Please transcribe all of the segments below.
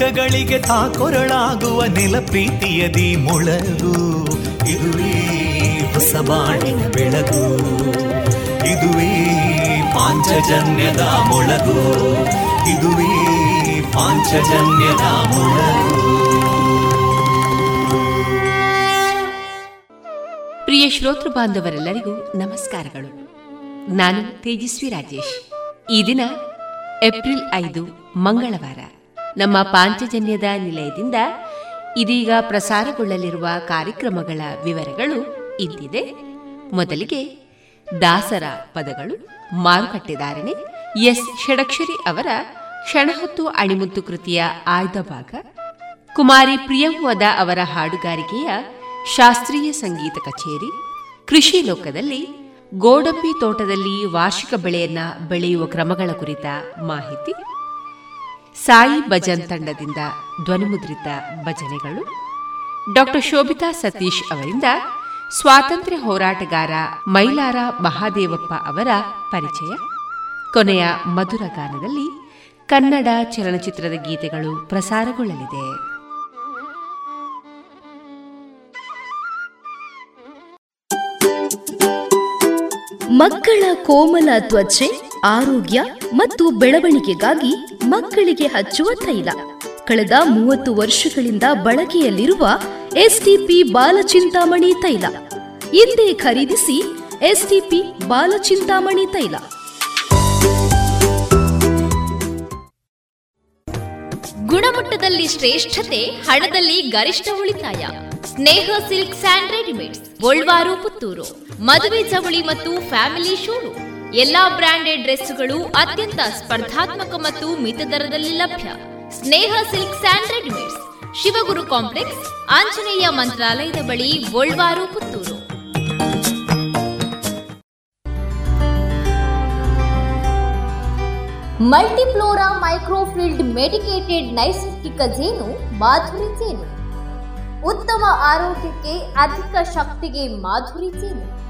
ದುಃಖಗಳಿಗೆ ತಾಕೊರಳಾಗುವ ನೆಲ ಪ್ರೀತಿಯದಿ ಮೊಳಗು. ಇದುವೇ ಹೊಸ ಬಾಣಿನ ಬೆಳಗು. ಇದುವೇ ಪಾಂಚಜನ್ಯದ ಮೊಳಗು. ಇದುವೇ ಪಾಂಚಜನ್ಯದ ಮೊಳಗು. ಪ್ರಿಯ ಶ್ರೋತೃ ಬಾಂಧವರೆಲ್ಲರಿಗೂ ನಮಸ್ಕಾರಗಳು. ನಾನು ತೇಜಸ್ವಿ ರಾಜೇಶ್. ಈ ದಿನ ಏಪ್ರಿಲ್ ಐದು, ಮಂಗಳವಾರ. ನಮ್ಮ ಪಾಂಚಜನ್ಯದ ನಿಲಯದಿಂದ ಇದೀಗ ಪ್ರಸಾರಗೊಳ್ಳಲಿರುವ ಕಾರ್ಯಕ್ರಮಗಳ ವಿವರಗಳು ಇಂತಿದೆ. ಮೊದಲಿಗೆ ದಾಸರ ಪದಗಳು ಮಾರುಕಟ್ಟೆದಾರಣೆ ಎಸ್. ಷಡಕ್ಷರಿ ಅವರ ಕ್ಷಣಹತ್ತು ಅಣಿಮುತ್ತು ಕೃತಿಯ ಆಯ್ದ ಭಾಗ, ಕುಮಾರಿ ಪ್ರಿಯಂವದ ಅವರ ಹಾಡುಗಾರಿಕೆಯ ಶಾಸ್ತ್ರೀಯ ಸಂಗೀತ ಕಚೇರಿ, ಕೃಷಿ ಲೋಕದಲ್ಲಿ ಗೋಡಂಬಿ ತೋಟದಲ್ಲಿ ವಾರ್ಷಿಕ ಬೆಳೆಯನ್ನ ಬೆಳೆಯುವ ಕ್ರಮಗಳ ಕುರಿತ ಮಾಹಿತಿ ಸಾಯಿ ಭಜನ್ ತಂಡದಿಂದ ಧ್ವನಿಮುದ್ರಿತ ಭಜನೆಗಳು ಡಾಕ್ಟರ್ ಶೋಭಿತಾ ಸತೀಶ್ ಅವರಿಂದ ಸ್ವಾತಂತ್ರ್ಯ ಹೋರಾಟಗಾರ ಮೈಲಾರ ಮಹಾದೇವಪ್ಪ ಅವರ ಪರಿಚಯ. ಕೊನೆಯ ಮಧುರ ಗಾನದಲ್ಲಿ ಕನ್ನಡ ಚಲನಚಿತ್ರದ ಗೀತೆಗಳು ಪ್ರಸಾರಗೊಳ್ಳಲಿದೆ. ಮಕ್ಕಳ ಕೋಮಲ ತ್ವಚೆ ಆರೋಗ್ಯ ಮತ್ತು ಬೆಳವಣಿಗೆಗಾಗಿ ಮಕ್ಕಳಿಗೆ ಹಚ್ಚುವ ತೈಲ. ಕಳೆದ ಮೂವತ್ತು ವರ್ಷಗಳಿಂದ ಬಳಕೆಯಲ್ಲಿರುವ ಎಸ್ಟಿಪಿ ಬಾಲಚಿಂತಾಮಣಿ ತೈಲ. ಹಿಂದೆ ಖರೀದಿಸಿ ಎಸ್ಟಿಪಿ ಬಾಲಚಿಂತಾಮಣಿ ತೈಲ. ಗುಣಮಟ್ಟದಲ್ಲಿ ಶ್ರೇಷ್ಠತೆ, ಹಣದಲ್ಲಿ ಗರಿಷ್ಠ ಉಳಿತಾಯ. Sneha silk and readymades Puttur. ಮದುವೆ ಚವಳಿ ಮತ್ತು ಫ್ಯಾಮಿಲಿ ಶೋರು ಎಲ್ಲಾ ಬ್ರಾಂಡೆಡ್ ಡ್ರೆಸ್ಗಳು ಅತ್ಯಂತ ಸ್ಪರ್ಧಾತ್ಮಕ ಮತ್ತು ಮಿತ ದರದಲ್ಲಿ ಲಭ್ಯ. Sneha silk and readymades. Shivaguru complex, Anjaneya ಮಂತ್ರಾಲಯದ ಬಳಿ, Golwaru, Puttur. Multiflora microfiltered medicated ನೈಸರ್ಗಿಕ ಜೇನು, ಮಾಧುರಿ ಜೇನು. ಉತ್ತಮ ಆರೋಗ್ಯಕ್ಕೆ ಅಧಿಕ ಶಕ್ತಿಗೆ ಮಾಧುರಿ ಜೇನು.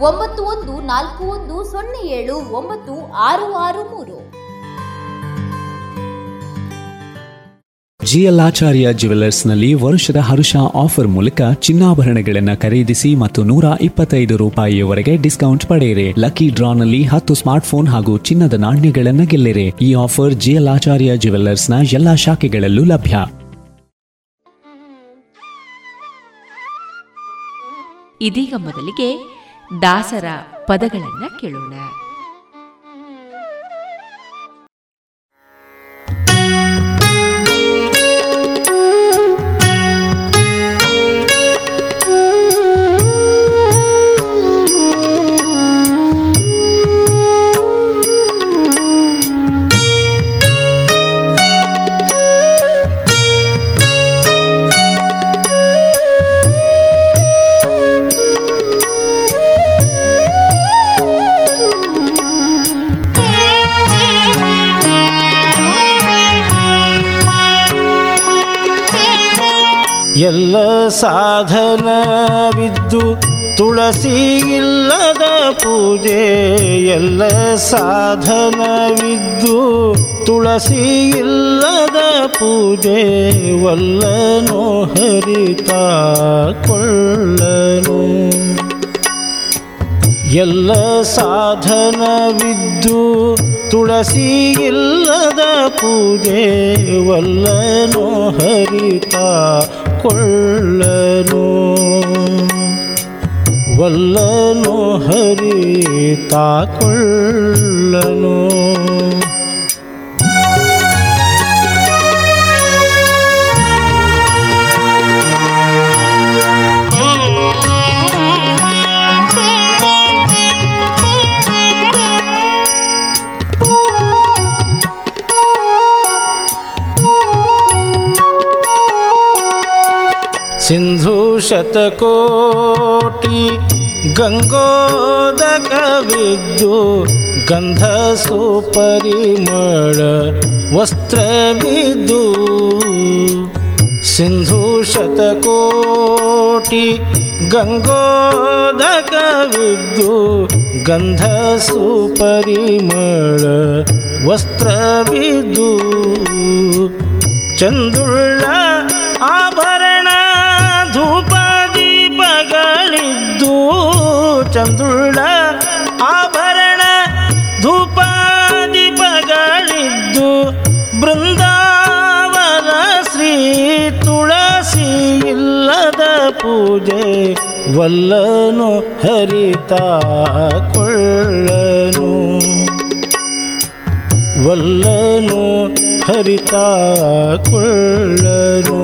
ಒಂಬತ್ತು ಒಂದು ನಾಲ್ಕು ಒಂದು ಸೊನ್ನೆ ಏಳು ಒಂಬತ್ತು ಆರು ಆರು ಮೂರು. ಜಿಎಲ್ ಆಚಾರ್ಯ ನಲ್ಲಿ ವರುಷದ ಹರುಷ ಆಫರ್ ಮೂಲಕ ಚಿನ್ನಾಭರಣಗಳನ್ನು ಖರೀದಿಸಿ ಮತ್ತು ನೂರ ಇಪ್ಪತ್ತೈದು ರೂಪಾಯಿಯವರೆಗೆ ಡಿಸ್ಕೌಂಟ್ ಪಡೆಯಿರಿ. ಲಕ್ಕಿ ಡ್ರಾನಲ್ಲಿ ಹತ್ತು ಸ್ಮಾರ್ಟ್ಫೋನ್ ಹಾಗೂ ಚಿನ್ನದ ನಾಣ್ಯಗಳನ್ನು ಗೆಲ್ಲಿರಿ. ಈ ಆಫರ್ ಜಿಎಲ್ ಆಚಾರ್ಯ ನ ಎಲ್ಲಾ ಶಾಖೆಗಳಲ್ಲೂ ಲಭ್ಯ. ಇದೀಗ ಮೊದಲಿಗೆ ದಾಸರ ಪದಗಳನ್ನು ಕೇಳೋಣ. ಎಲ್ಲ ಸಾಧನವಿದ್ದು ತುಳಸಿ ಇಲ್ಲದ ಪೂಜೆ. ಎಲ್ಲ ಸಾಧನವಿದ್ದು ತುಳಸಿ ಇಲ್ಲದ ಪೂಜೆ. ವಲ್ಲನು ಹರಿತ ಕೊಳ್ಳನು. ಎಲ್ಲ ಸಾಧನವಿದ್ದು ತುಳಸಿ ಇಲ್ಲದ ಪೂಜೆ. ವಲ್ಲನು ಹರಿತ ಕೊಳ್ಳನು ವಲ್ಲನೋ ಹರಿ ಕೊಳ್ಳನು सिन्धुशतकोटि गङ्गोदकविद्यु गन्धसुपरिमळ वस्त्रविदु सिन्धुशतकोटि गङ्गोदकविद्यु गन्धसुपरिमळ वस्त्रविदु सिन्धु आ ಚಂದುಳ್ಳ ಆಭರಣ ಧೂಪ ದೀಪಗಳಿದ್ದು ಬೃಂದಾವನ ಶ್ರೀ ತುಳಸಿ ಇಲ್ಲದ ಪೂಜೆ ವಲ್ಲನು ಹರಿತ ಕೊಳ್ಳನು. ವಲ್ಲನು ಹರಿತ ಕೊಳ್ಳನು.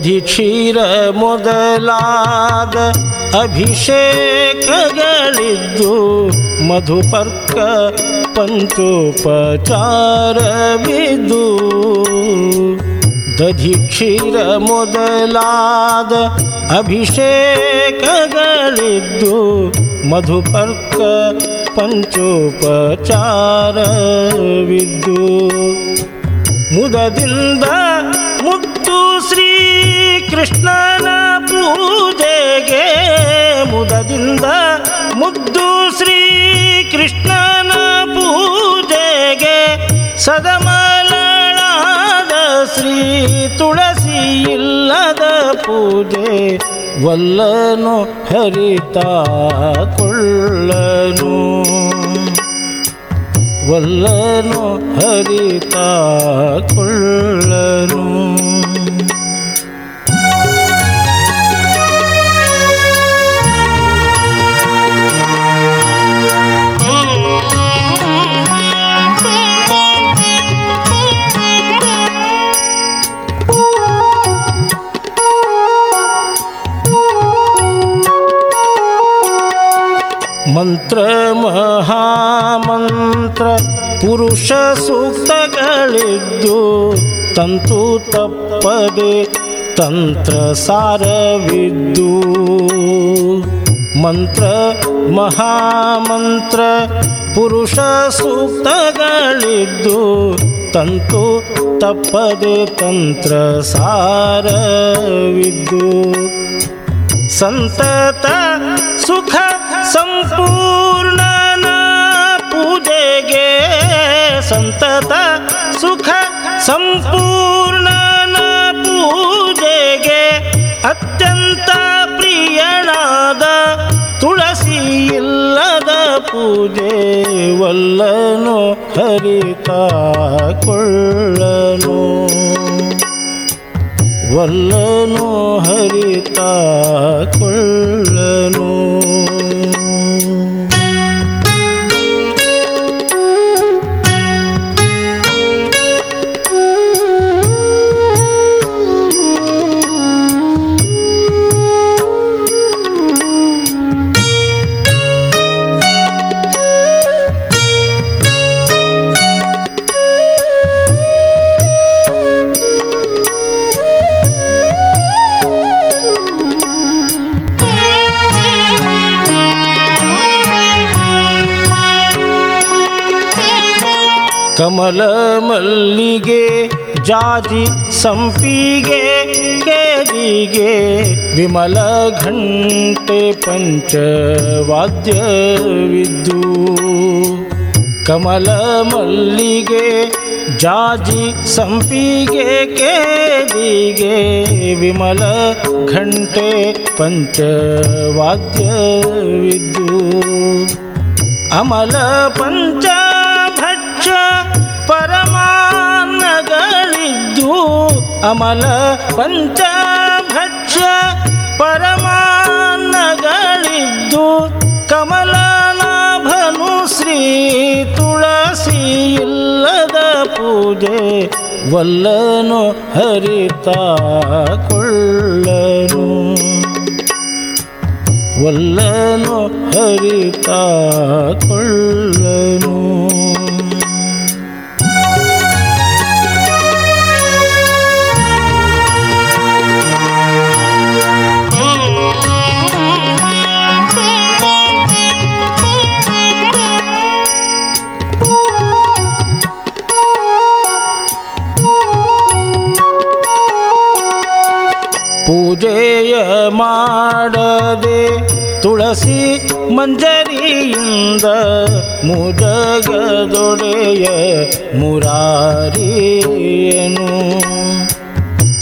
ದಧಿ ಕ್ಷೀರ ಮೊದಲಾದ ಅಭಿಷೇಕಗಳಿದ್ದು ಮಧುಪರ್ಕ ಪಂಚೋಪಚಾರವಿದ್ದು ದಧಿ ಕ್ಷೀರ ಮೊದಲಾದ ಅಭಿಷೇಕಗಳಿದ್ದು ಮಧುಪರ್ಕ ಪಂಚೋಪಚಾರವಿದ್ದು. ಮುದದಿಂದ ಮುತ್ತು ಶ್ರೀ ಕೃಷ್ಣನ ಪೂಜೆಗೆ ಮುದದಿಂದ ಮುದ್ದು ಶ್ರೀ ಕೃಷ್ಣನ ಪೂಜೆಗೆ ಸದಮಲಳಾದ ಶ್ರೀ ತುಳಸಿ ಇಲ್ಲದ ಪೂಜೆ ವಲ್ಲನು ಹರಿತ ಕೊಳ್ಳನು. ವಲ್ಲನು ಹರಿತ ಕೊಳ್ಳನು. ಮಂತ್ರ ಮಹಾಮಂತ್ರ ಪುರುಷ ಸೂಕ್ತಗಳಿದ್ದು ತಂತು ತಪ್ಪದೆ ತಂತ್ರ ಸಾರವಿದ್ದು ಮಂತ್ರ ಮಹಾಮಂತ್ರ ಪುರುಷ ಸೂಕ್ತಗಳಿದ್ದು ತಂತು ತಪ್ಪದೆ ತಂತ್ರ ಸಾರವಿದ್ದು ಸಂತತ ಸುಖ ಸಂಪೂರ್ಣನ ಪೂಜೆಗೆ ಸಂತತ ಸುಖ. ಸಂಪೂರ್ಣನ ಪೂಜೆಗೆ ಅತ್ಯಂತ ಪ್ರಿಯನಾದ ತುಳಸಿ ಇಲ್ಲದ ಪೂಜೆ ವಲ್ಲನು ಹರಿತ ಕೊಳ್ಳನು ವಲ್ಲನು ಹರಿತ ಕೊಳ್ಳನು ಕಮಲ ಮಲ್ಲಿಗೆ, ಜಾಜಿ ಸಂಪಿಗೆ, ಕೇರಿಗೆ, ವಿಮಲ ಘಂಟೆ ಪಂಚವಾದ್ಯವಿದ್ದು ಕಮಲ ಮಲ್ಲಿಗೆ, ಜಾಜಿ ಸಂಪಿಗೆ, ಕೇರಿಗೆ, ವಿಮಲ ಘಂಟೆ ಪಂಚವಾದ್ಯವಿದ್ದು ಅಮಲ ಪಂಚಭಕ್ಷ ಅಮಲ ಪಂಚಭಕ್ಷ ಪರಮಾನ್ನಗಳಿದ್ದು ಕಮಲನಾಭನು ಶ್ರೀ ತುಳಸಿ ಇಲ್ಲದ ಪೂಜೆ ವಲ್ಲನು ಹರಿತಾ ಕೊಳ್ಳನು. ವಲ್ಲನು ಹರಿತ ಕೊಳ್ಳನು. ತುಳಸಿ ಮಂಜರಿಯಿಂದ ಮುದಗದೊಡೆಯ ಮುರಾರಿಯನು?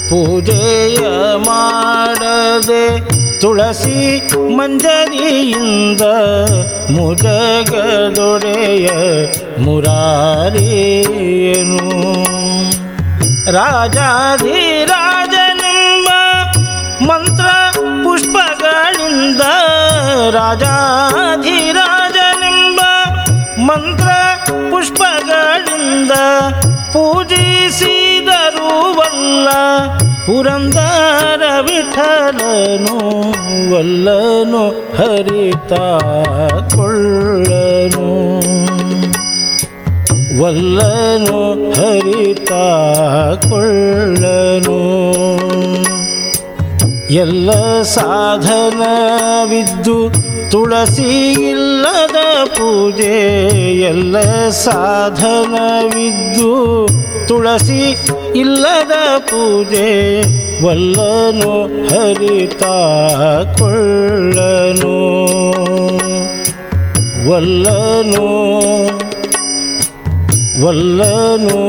ಪೂಜೆಯ ಮಾಡದೆ ತುಳಸಿ ಮಂಜರಿಯಿಂದ ಮುದಗದೊಡೆಯ ಮುರಾರಿಯನು? ರಾಜಾಧಿರಾಜನೆಂಬ ಮಂತ್ರ ಪುಷ್ಪಗಳಿಂದ ರಾಜಾಧಿರಾಜನೆಂಬ ಮಂತ್ರ ಪುಷ್ಪಗಳಿಂದ ಪೂಜಿಸಿದರುವಲ್ಲ ಪುರಂದರ ವಿಠಲನು ವಲ್ಲನು ಹರಿತಾ ಕೊಳ್ಳನು ವಲ್ಲನು ಹರಿತಾ ಕೊಳ್ಳನು ಎಲ್ಲ ಸಾಧನವಿದ್ದು ತುಳಸಿ ಇಲ್ಲದ ಪೂಜೆ. ಎಲ್ಲ ಸಾಧನವಿದ್ದು ತುಳಸಿ ಇಲ್ಲದ ಪೂಜೆ. ವಲ್ಲನು ಹರಿತ ಕೊಳ್ಳನು. ವಲ್ಲನು ವಲ್ಲನು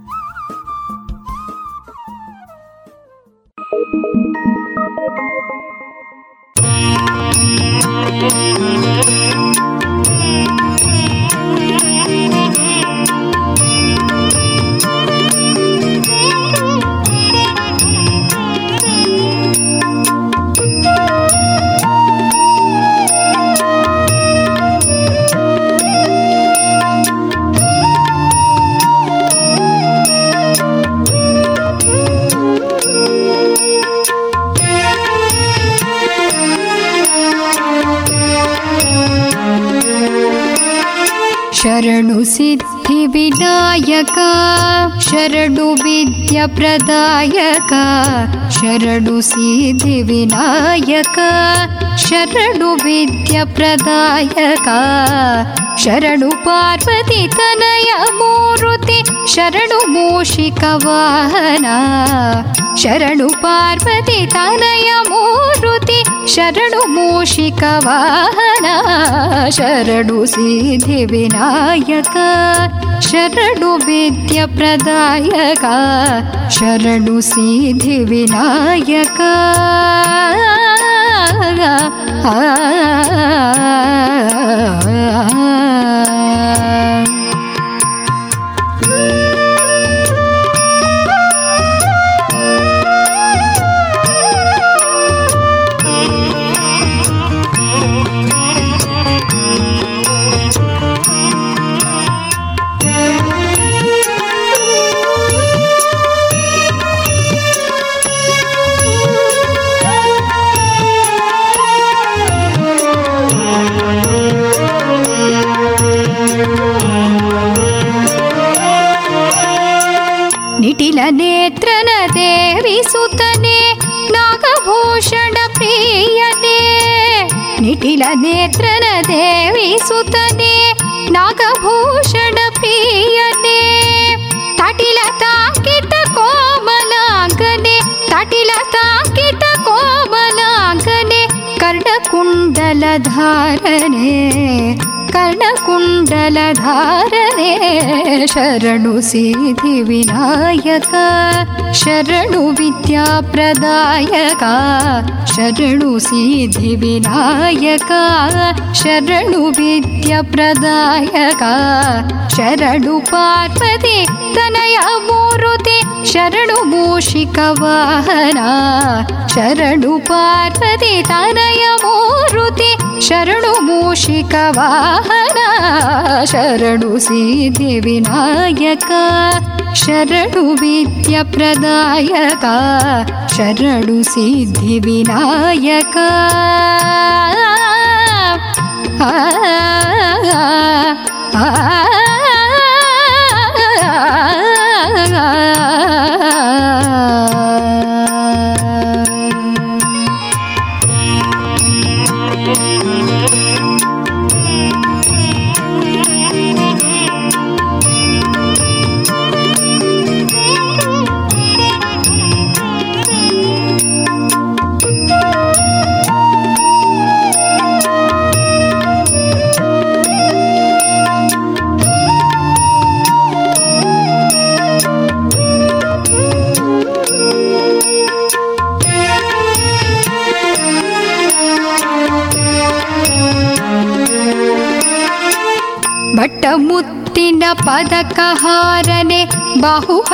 ಶರಣು ವಿದ್ಯ ಪ್ರದಾಯಕ ಶರಣು ಸಿದ್ಧಿ ವಿನಾಯಕ ಶರಣು ವಿದ್ಯ ಪ್ರದಾಯಕ ಶರಣು ಪಾರ್ವತಿ ತನಯ ಮೂರುತಿ ಶರಣು ಮೂಷಿಕ ವಾಹನ ಶರಣು ಪಾರ್ವತಿ ತನಯ ಮೂರುತಿ ಶರಣು ಮೂಷಿಕ ವಾಹನ ಶರಣು ಸಿದ್ಧಿ ವಿನಾಯಕ ಶರಣು ವಿದ್ಯ ಪ್ರದಾಯಕ ಶರಣು ಸಿದ್ಧಿ ವಿನಾಯಕ. ಆ लनेत्र न देवी सुतने नागभूषणीयने तटिलता किटकोमनागने तटिलता किटकोमनागने कर्णकुण्डलधारणे कर्णकुण्डलधारणे शरणुसिद्धिविनायक शरणुविद्याप्रदायका ಶರಣು ಸಿದ್ಧಿ ವಿನಾಯಕ ಶರಣು ವಿದ್ಯ ಪ್ರದಾಯಕ ಶರಣು ಪಾರ್ವತಿ ತನಯ ಮೂರುತಿ ಶರಣು ಮೂಷಿಕ ವಾಹನ ಶರಣು ಪಾರ್ವತಿ ತನಯ ಮೂರುತಿ ಶರಣು ಮೂಷಿಕ ವಾಹನ ಶರಣು ಸಿದ್ಧಿ ವಿನಾಯಕ ಶರಣು ವಿದ್ಯ ಪ್ರದಾಯಕ ಶರಣು ಸಿದ್ಧಿ ವಿನಾಯಕ ಆ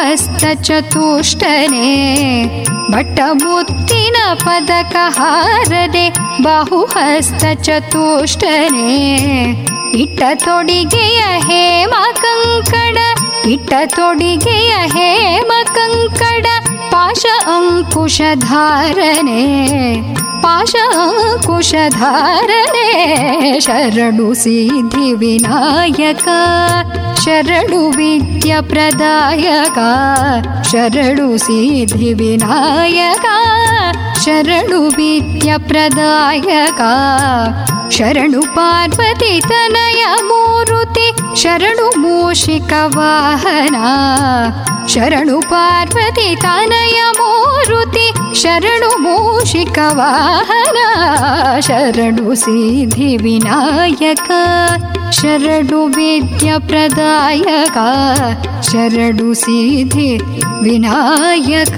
हस्तचतुष्टने भट्टबुद्धिन पदकहारदे बहुहस्तचतुष्टरे इटिगे अहे माकंकड इटिगे अहे माकंकड पाश अङ्कुशधारणे पाश अङ्कुशधारणे शरणु सिद्धि विनायक शरणुवि त्य प्रदायका शरणु सिद्धि विनायका शरणु विद्यप्रदायका शरणु पार्वती तनय मूरुति शरणुमूषिकवाहना शरणु पार्वती तनय मूरुति शरणु मूषिकवाहना शरणु सिधि विनायका शरडु विद्याप्रदायक शरडु सिद्धि विनायक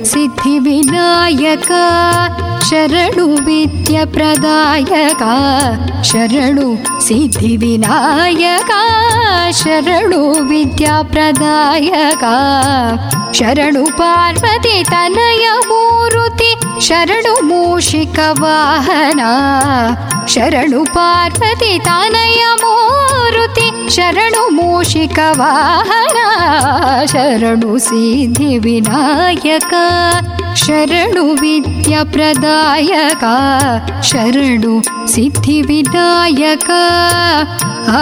सिद्धिविनायका शरणुविद्याप्रदायका शरणु सिद्धिविनायका शरणुविद्याप्रदायका शरणुपार्वती तनयमुरुति शरणुमूषिकवाहना शरणु मूषिकवाहना शरणु पार्वती तानयमु ಶರಣು ಮೂಷಿಕ ವಾಹನ ಶರಣು ಸಿದ್ಧಿ ವಿನಾಯಕ ಶರಣು ವಿದ್ಯಾ ಪ್ರದಾಯಕ ಶರಣು ಸಿದ್ಧಿ ವಿನಾಯಕ ಆ.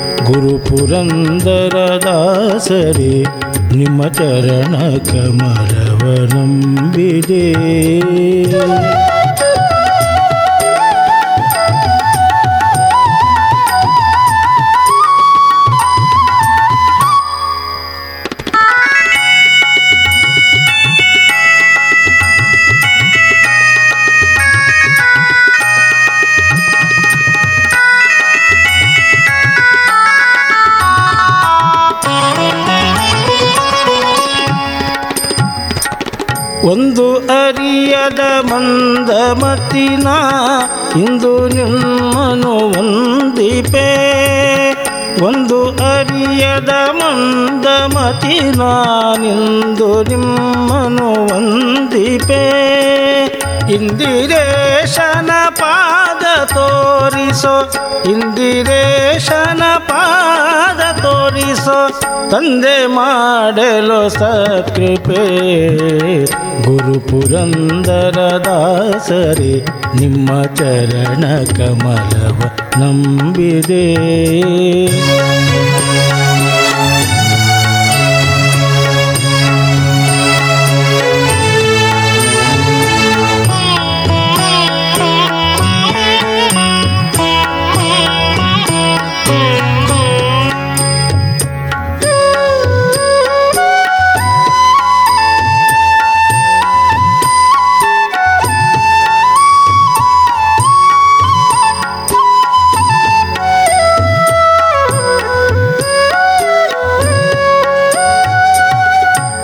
गुरुपुरन्दर निमचरणकमलवनं विदे ಮಂದಮತಿನ ಇಂದು ನಿಮ್ಮನು ಒಂದಿಪೆ ಒಂದು ಅರಿಯದ ಮಂದಮತಿನ ನಿಂದು ನಿಮ್ಮನು ಒಂದಿಪೆ ಇಂದಿರೇಶನ ಪಾದ ತೋರಿಸೋ ಇಂದಿರೇಶನ ಪಾದ ತೋರಿಸೋ ತಂದೆ ಮಾಡಲು ಸಕೃಪೆ. ಗುರು ಪುರಂದರ ದಾಸರಿ ನಿಮ್ಮ ಚರಣ ಕಮಲವ ನಂಬಿದೆ.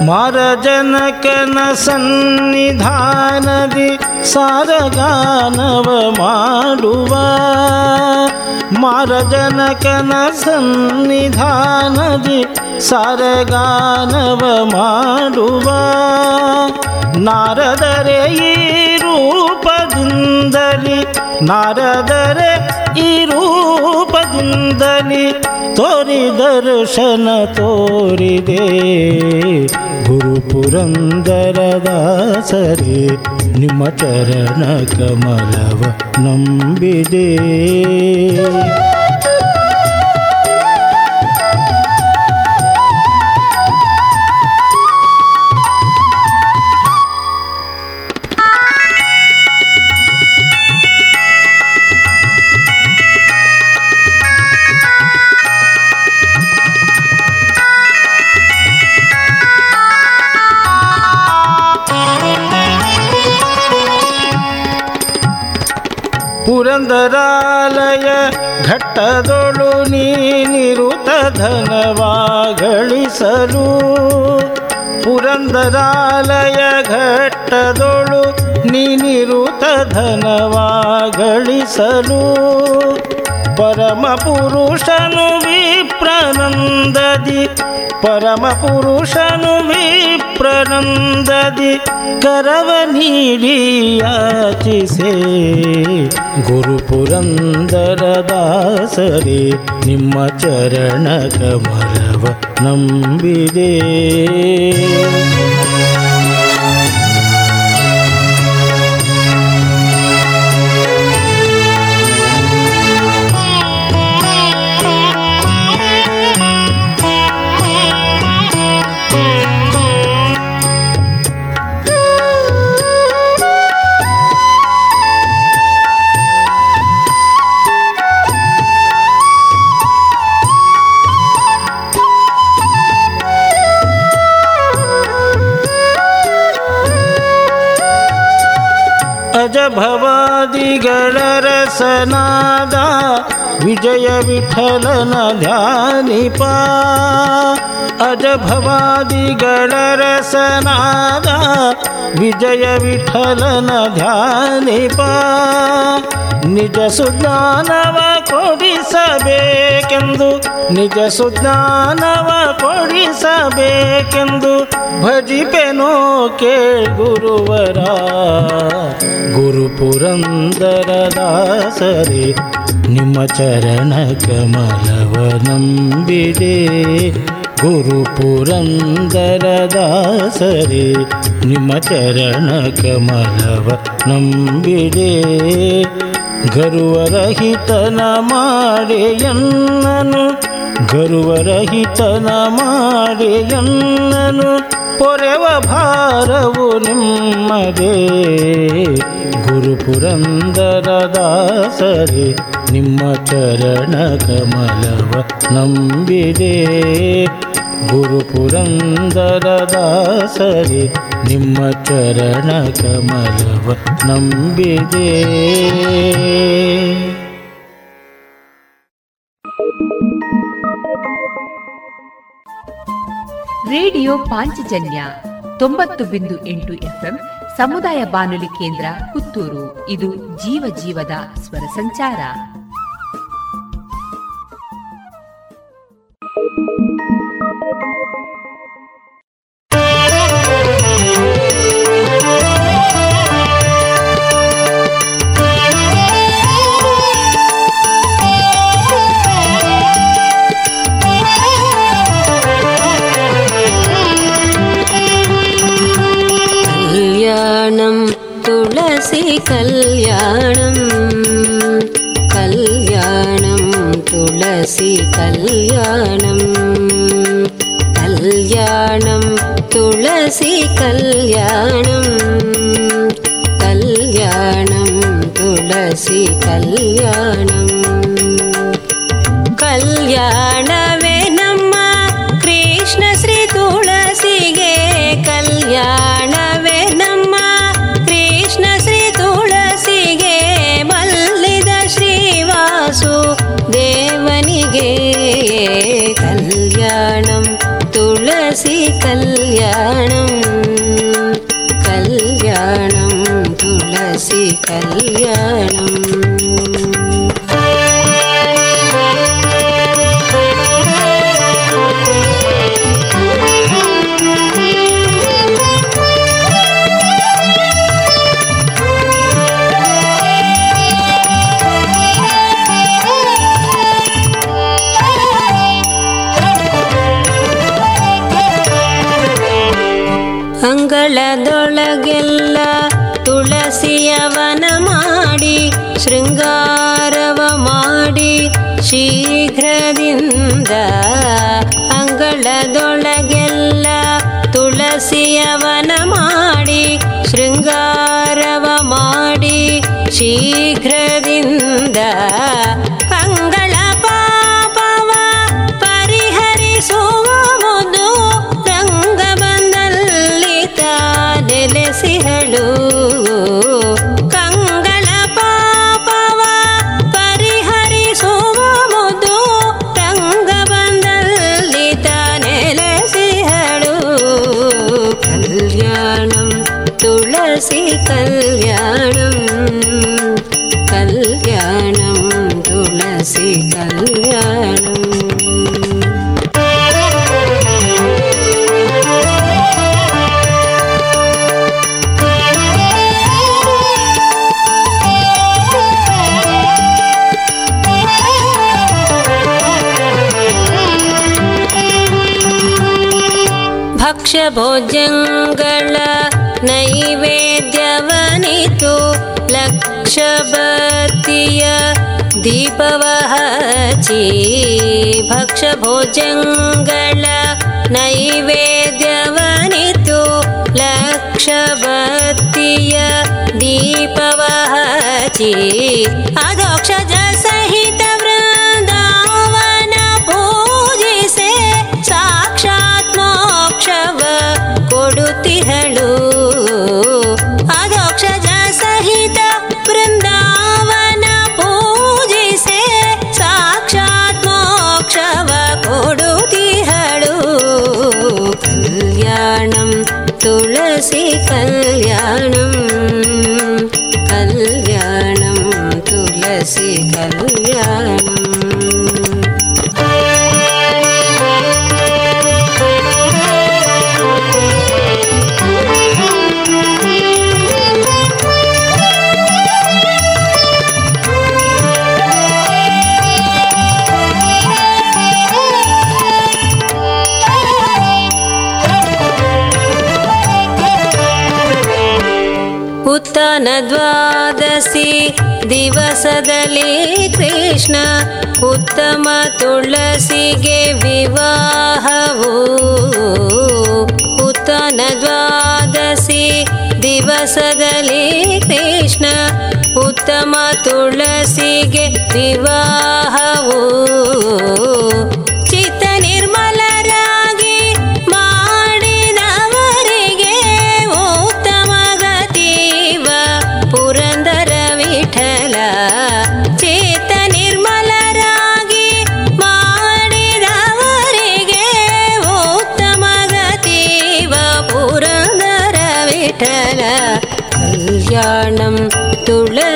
मरजनकन सन्निधानदि सार गानव माड सन्निधानदि सारव माड नारदरे ರೂಪದಿಂದಲಿ ನಾರದರೆ ಈ ರೂಪದಿಂದಲಿ ತೋರಿ ದರ್ಶನ ತೋರಿದೆ. ಗುರು ಪುರಂದರದಾಸರೇ ನಿಮ್ಮ ಚರಣ ಕಮಲವ ನಂಬಿದೆ. ಪುರಂದರಾಲಯ ಘಟ್ಟದೊಳು ನೀನಿರುತ ಧನವಾಗಳಿಸಲು. ಪುರಂದರಾಲಯ ಘಟ್ಟದೊಳು ನೀನಿರುತ ಧನವಾಗಳಿಸಲು. ಪರಮ ಪುರುಷನು ವಿಪ್ರನಂದನ ವಿಠಲನಂದದಿ ಪರಮ ಪುರುಷನು ವಿಪ್ರನಂದದಿ ಕರವ ನೀಡಿ ಯಾಚಿಸೆ ಗುರು ಪುರಂದರ ದಾಸರೇ ನಿಮ್ಮ ಚರಣ ಕಮಲವ ನಂಬಿದೆ नादा विजय विठलन ध्यानिपा अज भवादि गणरसनादा विजय विठलन ध्यानिपा ನಿಜ ಸುಜ್ಞಾನವ ಕೊಡಿಸಬೇಕೆಂದು, ನಿಜ ಸುಜ್ಞಾನವ ಕೊಡಿಸಬೇಕೆಂದು ಭಜಿಪೆನೋ ಕೇಳ್ಗುರುವರ. ಗುರು ಪುರಂದರ ದಾಸರೇ, ನಿಮ್ಮ ಚರಣ ಕಮಲವ ನಂಬಿದೆ. ಗುರು ಪುರಂದರ ದಾಸರೇ, ನಿಮ್ಮ ಚರಣ ಕಮಲವ ನಂಬಿದೆ. ಗರುವರಹಿತನ ಮಾಡೆಯನ್ನನು ಗರುವರಹಿತನ ಮಾಡೆಯನ್ನನು ಪೊರೆವ ಭಾರವು ನಿಮ್ಮದೇ ಗುರು ಪುರಂದರ ದಾಸರೇ ನಿಮ್ಮ ಚರಣ ಕಮಲವ ನಂಬಿದೆ. ಗುರು ಪುರಂದರ ದಾಸರೇ, ನಿಮ್ಮ ಚರಣ ಕಮಲವ ನಂಬಿದೆ. ರೇಡಿಯೋ ಪಾಂಚಜನ್ಯ ತೊಂಬತ್ತು ಬಿಂದು ಎಂಟು ಎಫ್ಎಂ ಸಮುದಾಯ ಬಾನುಲಿ ಕೇಂದ್ರ ಪುತ್ತೂರು. ಇದು ಜೀವ ಜೀವದ ಸ್ವರ ಸಂಚಾರ. கல்யாணம் கல்யாணம் துளசி கல்யாணம் கல்யாணம் துளசி கல்யாணம் கல்யாணம் துளசி கல்யாணம். கல்யாணம் ಕಲ್ಯಾಣಂ ಕಲ್ಯಾಣಂ ತುಳಸಿ ಕಲ್ಯಾಣಂ ಭಕ್ಷ್ಯಭೋಜ್ಯಗಳ ನೈವೇದ್ಯವನಿತು ಲಕ್ಷಬತ್ತಿಯ ದೀಪವ ಹಚ್ಚಿ ಭಕ್ಷ್ಯಭೋಜ್ಯಗಳ ನೈವೇದ್ಯವನಿತು ಲಕ್ಷಬತ್ತಿಯ ಉತ್ತನ ದ್ವಾದಶಿ ದಿವಸದಲ್ಲಿ ಕೃಷ್ಣ ಉತ್ತಮ ತುಳಸಿಗೆ ವಿವಾಹವು ಉತ್ತನ ದ್ವಾದಶಿ ದಿವಸದಲ್ಲಿ ಕೃಷ್ಣ ಉತ್ತಮ ತುಳಸಿಗೆ ವಿವಾಹವು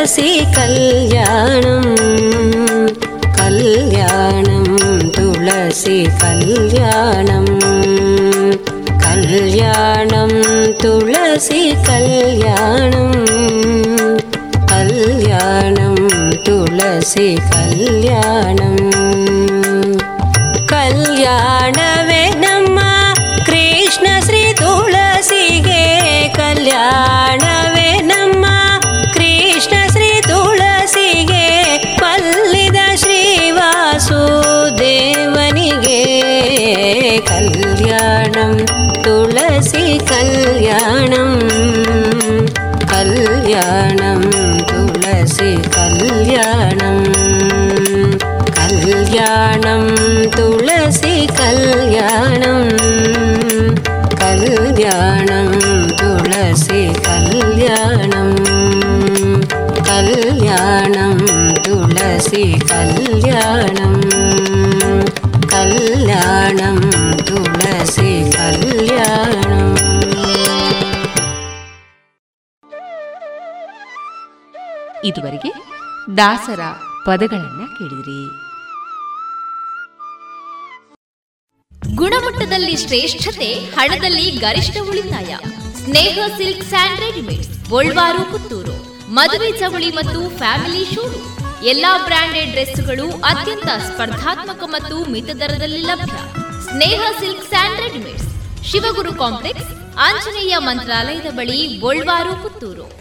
ತುಳಸಿ ಕಲ್ಯಾಣಂ ಕಲ್ಯಾಣಂ ತುಳಸಿ ಕಲ್ಯಾಣಂ ಕಲ್ಯಾಣಂ ತುಳಸಿ ಕಲ್ಯಾಣಂ ಕಲ್ಯಾಣಂ ತುಳಸಿ ಕಲ್ಯಾಣಂ ಇದುವರೆಗೆ ದಾಸರ ಪದಗಳನ್ನ ಕೇಳಿದ್ರಿ. ಗುಣಮಟ್ಟದಲ್ಲಿ ಶ್ರೇಷ್ಠತೆ, ಹಣದಲ್ಲಿ ಗರಿಷ್ಠ ಉಳಿತಾಯ. Sneha silk and readymades Golwaru, Puttur. ಮದುವೆ ಚವಳಿ ಮತ್ತು ಫ್ಯಾಮಿಲಿ ಶೂರು. ಎಲ್ಲಾ ಬ್ರಾಂಡೆಡ್ ಡ್ರೆಸ್ಗಳು ಅತ್ಯಂತ ಸ್ಪರ್ಧಾತ್ಮಕ ಮತ್ತು ಮಿತ ದರದಲ್ಲಿ ಲಭ್ಯ. Sneha silk and readymades. Shivaguru complex, Anjaneya ಮಂತ್ರಾಲಯದ ಬಳಿ ಗೋಲ್ವಾರು, ಪುತ್ತೂರು.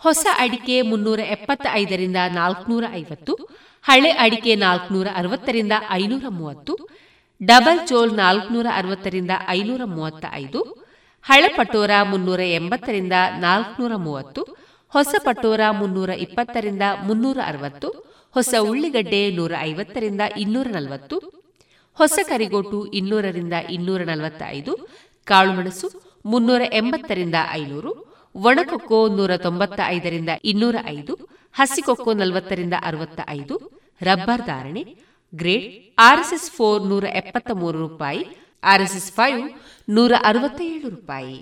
ಹೊಸ ಅಡಿಕೆ ಮುನ್ನೂರ ಎಪ್ಪತ್ತ ಐದರಿಂದ ನಾಲ್ಕುನೂರ ಐವತ್ತು ಹಳೆ ಅಡಿಕೆ ನಾಲ್ಕುನೂರ ಅರವತ್ತರಿಂದ ಐನೂರ ಮೂವತ್ತು ಡಬಲ್ ಚೋಲ್ ನಾಲ್ಕುನೂರ ಅರವತ್ತರಿಂದ ಐನೂರ ಮೂವತ್ತ ಐದು ಹಳೆ ಪಟೋರ ಮುನ್ನೂರ ಎಂಬತ್ತರಿಂದ ನಾಲ್ಕುನೂರ ಮೂವತ್ತು ಹೊಸ ಪಟೋರ ಮುನ್ನೂರ ಇಪ್ಪತ್ತರಿಂದ ಮುನ್ನೂರ ಅರವತ್ತು ಹೊಸ ಉಳ್ಳಿಗಡ್ಡೆ ನೂರ ಐವತ್ತರಿಂದ ಇನ್ನೂರ ನಲವತ್ತು ಹೊಸ ಕರಿಗೋಟು ಇನ್ನೂರರಿಂದ ಇನ್ನೂರ ನಲವತ್ತ ಐದು ಕಾಳುಮೆಣಸು ಮುನ್ನೂರ ಎಂಬತ್ತರಿಂದ ಐನೂರು ಒಣಕೊಕ್ಕೋ ನೂರ ತೊಂಬತ್ತ ಐದರಿಂದ ಇನ್ನೂರ ಐದು ಹಸಿಕೊಕ್ಕೋ ನಲವತ್ತರಿಂದ ಅರವತ್ತ ಐದು ರಬ್ಬರ್ ಧಾರಣೆ, ಗ್ರೇಡ್, ಆರ್ಎಸ್ಎಸ್ ಫೋರ್ ನೂರ ಎಪ್ಪತ್ತ ಮೂರು ರೂಪಾಯಿ, ಆರ್ಎಸ್ಎಸ್ ಫೈವ್ ನೂರ ಅರವತ್ತ ಏಳು ರೂಪಾಯಿ.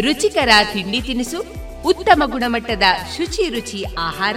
ರುಚಿಕರ ತಿಂಡಿ ತಿನಿಸು, ಉತ್ತಮ ಗುಣಮಟ್ಟದ ಶುಚಿ ರುಚಿ ಆಹಾರ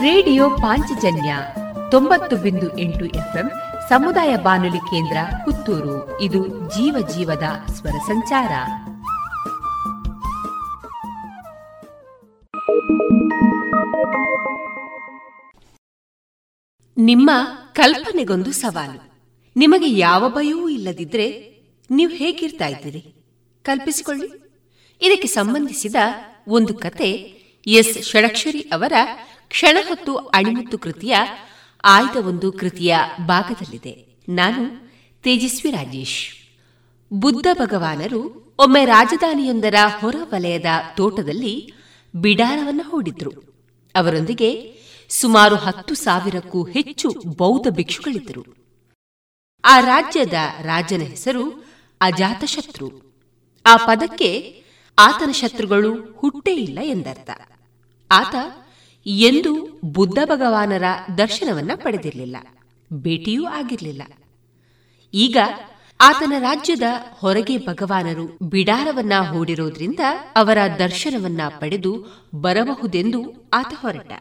ರೇಡಿಯೋ ಪಾಂಚಜನ್ಯ ತೊಂಬತ್ತು ಬಿಂದು ಎಂಟು ಎಫ್ಎಂ ಸಮುದಾಯ ಬಾನುಲಿ ಕೇಂದ್ರ ಪುತ್ತೂರು. ಇದು ಜೀವ ಜೀವದ ಸ್ವರ ಸಂಚಾರ. ನಿಮ್ಮ ಕಲ್ಪನೆಗೊಂದು ಸವಾಲು. ನಿಮಗೆ ಯಾವ ಭಯವೂ ಇಲ್ಲದಿದ್ರೆ ನೀವು ಹೇಗಿರ್ತಾ ಇದ್ದೀರಿ? ಕಲ್ಪಿಸಿಕೊಳ್ಳಿ. ಇದಕ್ಕೆ ಸಂಬಂಧಿಸಿದ ಒಂದು ಕತೆ ಎಸ್. ಷಡಕ್ಷರಿ ಅವರ ಕ್ಷಣ ಹೊತ್ತು ಅಣಿಮುತ್ತು ಕೃತಿಯ ಆಯ್ದ ಒಂದು ಕೃತಿಯ ಭಾಗದಲ್ಲಿದೆ. ನಾನು ತೇಜಸ್ವಿ ರಾಜೇಶ್. ಬುದ್ಧ ಭಗವಾನರು ಒಮ್ಮೆ ರಾಜಧಾನಿಯೊಂದರ ಹೊರವಲಯದ ತೋಟದಲ್ಲಿ ಬಿಡಾರವನ್ನು ಹೂಡಿದ್ರು. ಅವರೊಂದಿಗೆ ಸುಮಾರು ಹತ್ತು ಸಾವಿರಕ್ಕೂ ಹೆಚ್ಚು ಬೌದ್ಧ ಭಿಕ್ಷುಗಳಿದ್ದರು. ಆ ರಾಜ್ಯದ ರಾಜನ ಹೆಸರು ಅಜಾತಶತ್ರು. ಆ ಪದಕ್ಕೆ ಆತನ ಶತ್ರುಗಳು ಹುಟ್ಟೇ ಇಲ್ಲ ಎಂದರ್ಥ. ಆತ ಎಂದು ಬುದ್ಧ ಭಗವಾನರ ದರ್ಶನವನ್ನ ಪಡೆದಿರಲಿಲ್ಲ. ಭೇಟಿಯೂ ಆಗಿರಲಿಲ್ಲ. ಈಗ ಆತನ ರಾಜ್ಯದ ಹೊರಗೆ ಭಗವಾನರು ಬಿಡಾರವನ್ನ ಹೂಡಿರೋದ್ರಿಂದ ಅವರ ದರ್ಶನವನ್ನ ಪಡೆದು ಬರಬಹುದೆಂದು ಆತ ಹೊರಟ.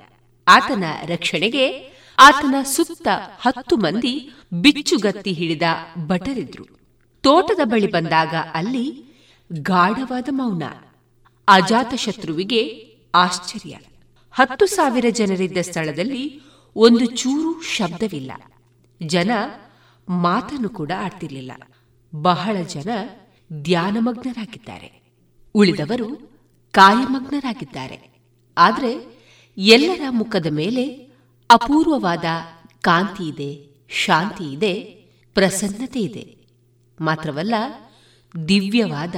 ಆತನ ರಕ್ಷಣೆಗೆ ಆತನ ಸುತ್ತ ಹತ್ತು ಮಂದಿ ಬಿಚ್ಚುಗತ್ತಿ ಹಿಡಿದ ಭಟರಿದ್ರು. ತೋಟದ ಬಳಿ ಬಂದಾಗ ಅಲ್ಲಿ ಗಾಢವಾದ ಮೌನ. ಅಜಾತಶತ್ರುವಿಗೆ ಆಶ್ಚರ್ಯ. ಹತ್ತು ಸಾವಿರ ಜನರಿದ್ದ ಸ್ಥಳದಲ್ಲಿ ಒಂದು ಚೂರು ಶಬ್ದವಿಲ್ಲ. ಜನ ಮಾತನ್ನು ಕೂಡ ಆಡ್ತಿರ್ಲಿಲ್ಲ. ಬಹಳ ಜನ ಧ್ಯಾನಮಗ್ನರಾಗಿದ್ದಾರೆ. ಉಳಿದವರು ಕಾಯಮಗ್ನರಾಗಿದ್ದಾರೆ ಆದರೆ ಎಲ್ಲರ ಮುಖದ ಮೇಲೆ ಅಪೂರ್ವವಾದ ಕಾಂತಿ ಇದೆ, ಶಾಂತಿ ಇದೆ, ಪ್ರಸನ್ನತೆ ಇದೆ. ಮಾತ್ರವಲ್ಲ, ದಿವ್ಯವಾದ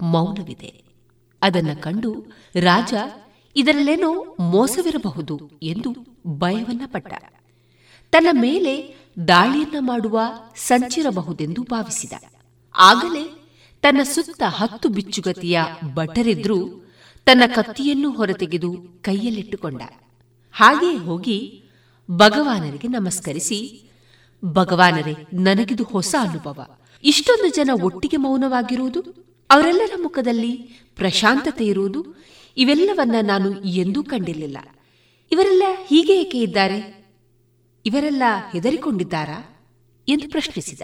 ಮೌನವಿದೆ. ಅದನ್ನು ಕಂಡು ರಾಜ ಇದರಲ್ಲೇನೋ ಮೋಸವಿರಬಹುದು ಎಂದು ಭಯವನ್ನ ಪಟ್ಟ ತನ್ನ ಮೇಲೆ ದಾಳಿಯನ್ನ ಮಾಡುವ ಸಂಚಿರಬಹುದೆಂದು ಭಾವಿಸಿದ. ಆಗಲೇ ತನ್ನ ಸುತ್ತ ಹತ್ತು ಬಿಚ್ಚುಗತಿಯ ಭಟರಿದ್ರೂ ತನ್ನ ಕತ್ತಿಯನ್ನು ಹೊರತೆಗೆದು ಕೈಯಲ್ಲಿಟ್ಟುಕೊಂಡ. ಹಾಗೆಯೇ ಹೋಗಿ ಭಗವಾನರಿಗೆ ನಮಸ್ಕರಿಸಿ, ಭಗವಾನರೇ, ನನಗಿದು ಹೊಸ ಅನುಭವ. ಇಷ್ಟೊಂದು ಜನ ಒಟ್ಟಿಗೆ ಮೌನವಾಗಿರುವುದು? ಅವರೆಲ್ಲರ ಮುಖದಲ್ಲಿ ಪ್ರಶಾಂತತೆ ಇರುವುದು? ಇವೆಲ್ಲವನ್ನ ನಾನು ಎಂದೂ ಕಂಡಿರಲಿಲ್ಲ. ಇವರೆಲ್ಲ ಹೀಗೆ ಏಕೆ ಇದ್ದಾರೆ? ಇವರೆಲ್ಲ ಹೆದರಿಕೊಂಡಿದ್ದಾರಾ? ಎಂದು ಪ್ರಶ್ನಿಸಿದ.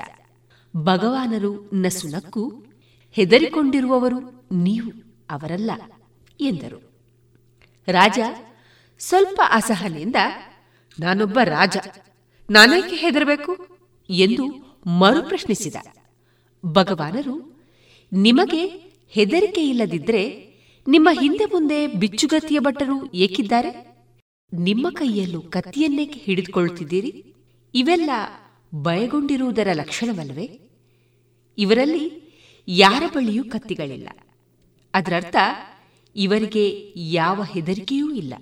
ಭಗವಾನರು ನಸುನಕ್ಕು, ಹೆದರಿಕೊಂಡಿರುವವರು ನೀವು, ಅವರಲ್ಲ, ಎಂದರು. ರಾಜ, ಸ್ವಲ್ಪ ಅಸಹನೆಯಿಂದ, ನಾನೊಬ್ಬ ರಾಜ, ನಾನೇಕೆ ಹೆದರಬೇಕು? ಎಂದು ಮರು ಪ್ರಶ್ನಿಸಿದ. ಭಗವಾನರು, ನಿಮಗೆ ಹೆದರಿಕೆ ಇಲ್ಲದಿದ್ದರೆ ನಿಮ್ಮ ಹಿಂದೆ ಮುಂದೆ ಬಿಚ್ಚುಗತ್ತಿಯ ಭಟ್ಟರು ಏಕಿದ್ದಾರೆ? ನಿಮ್ಮ ಕೈಯಲ್ಲೂ ಕತ್ತಿಯನ್ನೇಕೆ ಹಿಡಿದುಕೊಳ್ಳುತ್ತಿದ್ದೀರಿ? ಇವೆಲ್ಲ ಭಯಗೊಂಡಿರುವುದರ ಲಕ್ಷಣವಲ್ಲವೇ? ಇವರಲ್ಲಿ ಯಾರ ಬಳಿಯೂ ಕತ್ತಿಗಳಿಲ್ಲ. ಅದರರ್ಥ, ಇವರಿಗೆ ಯಾವ ಹೆದರಿಕೆಯೂ ಇಲ್ಲ.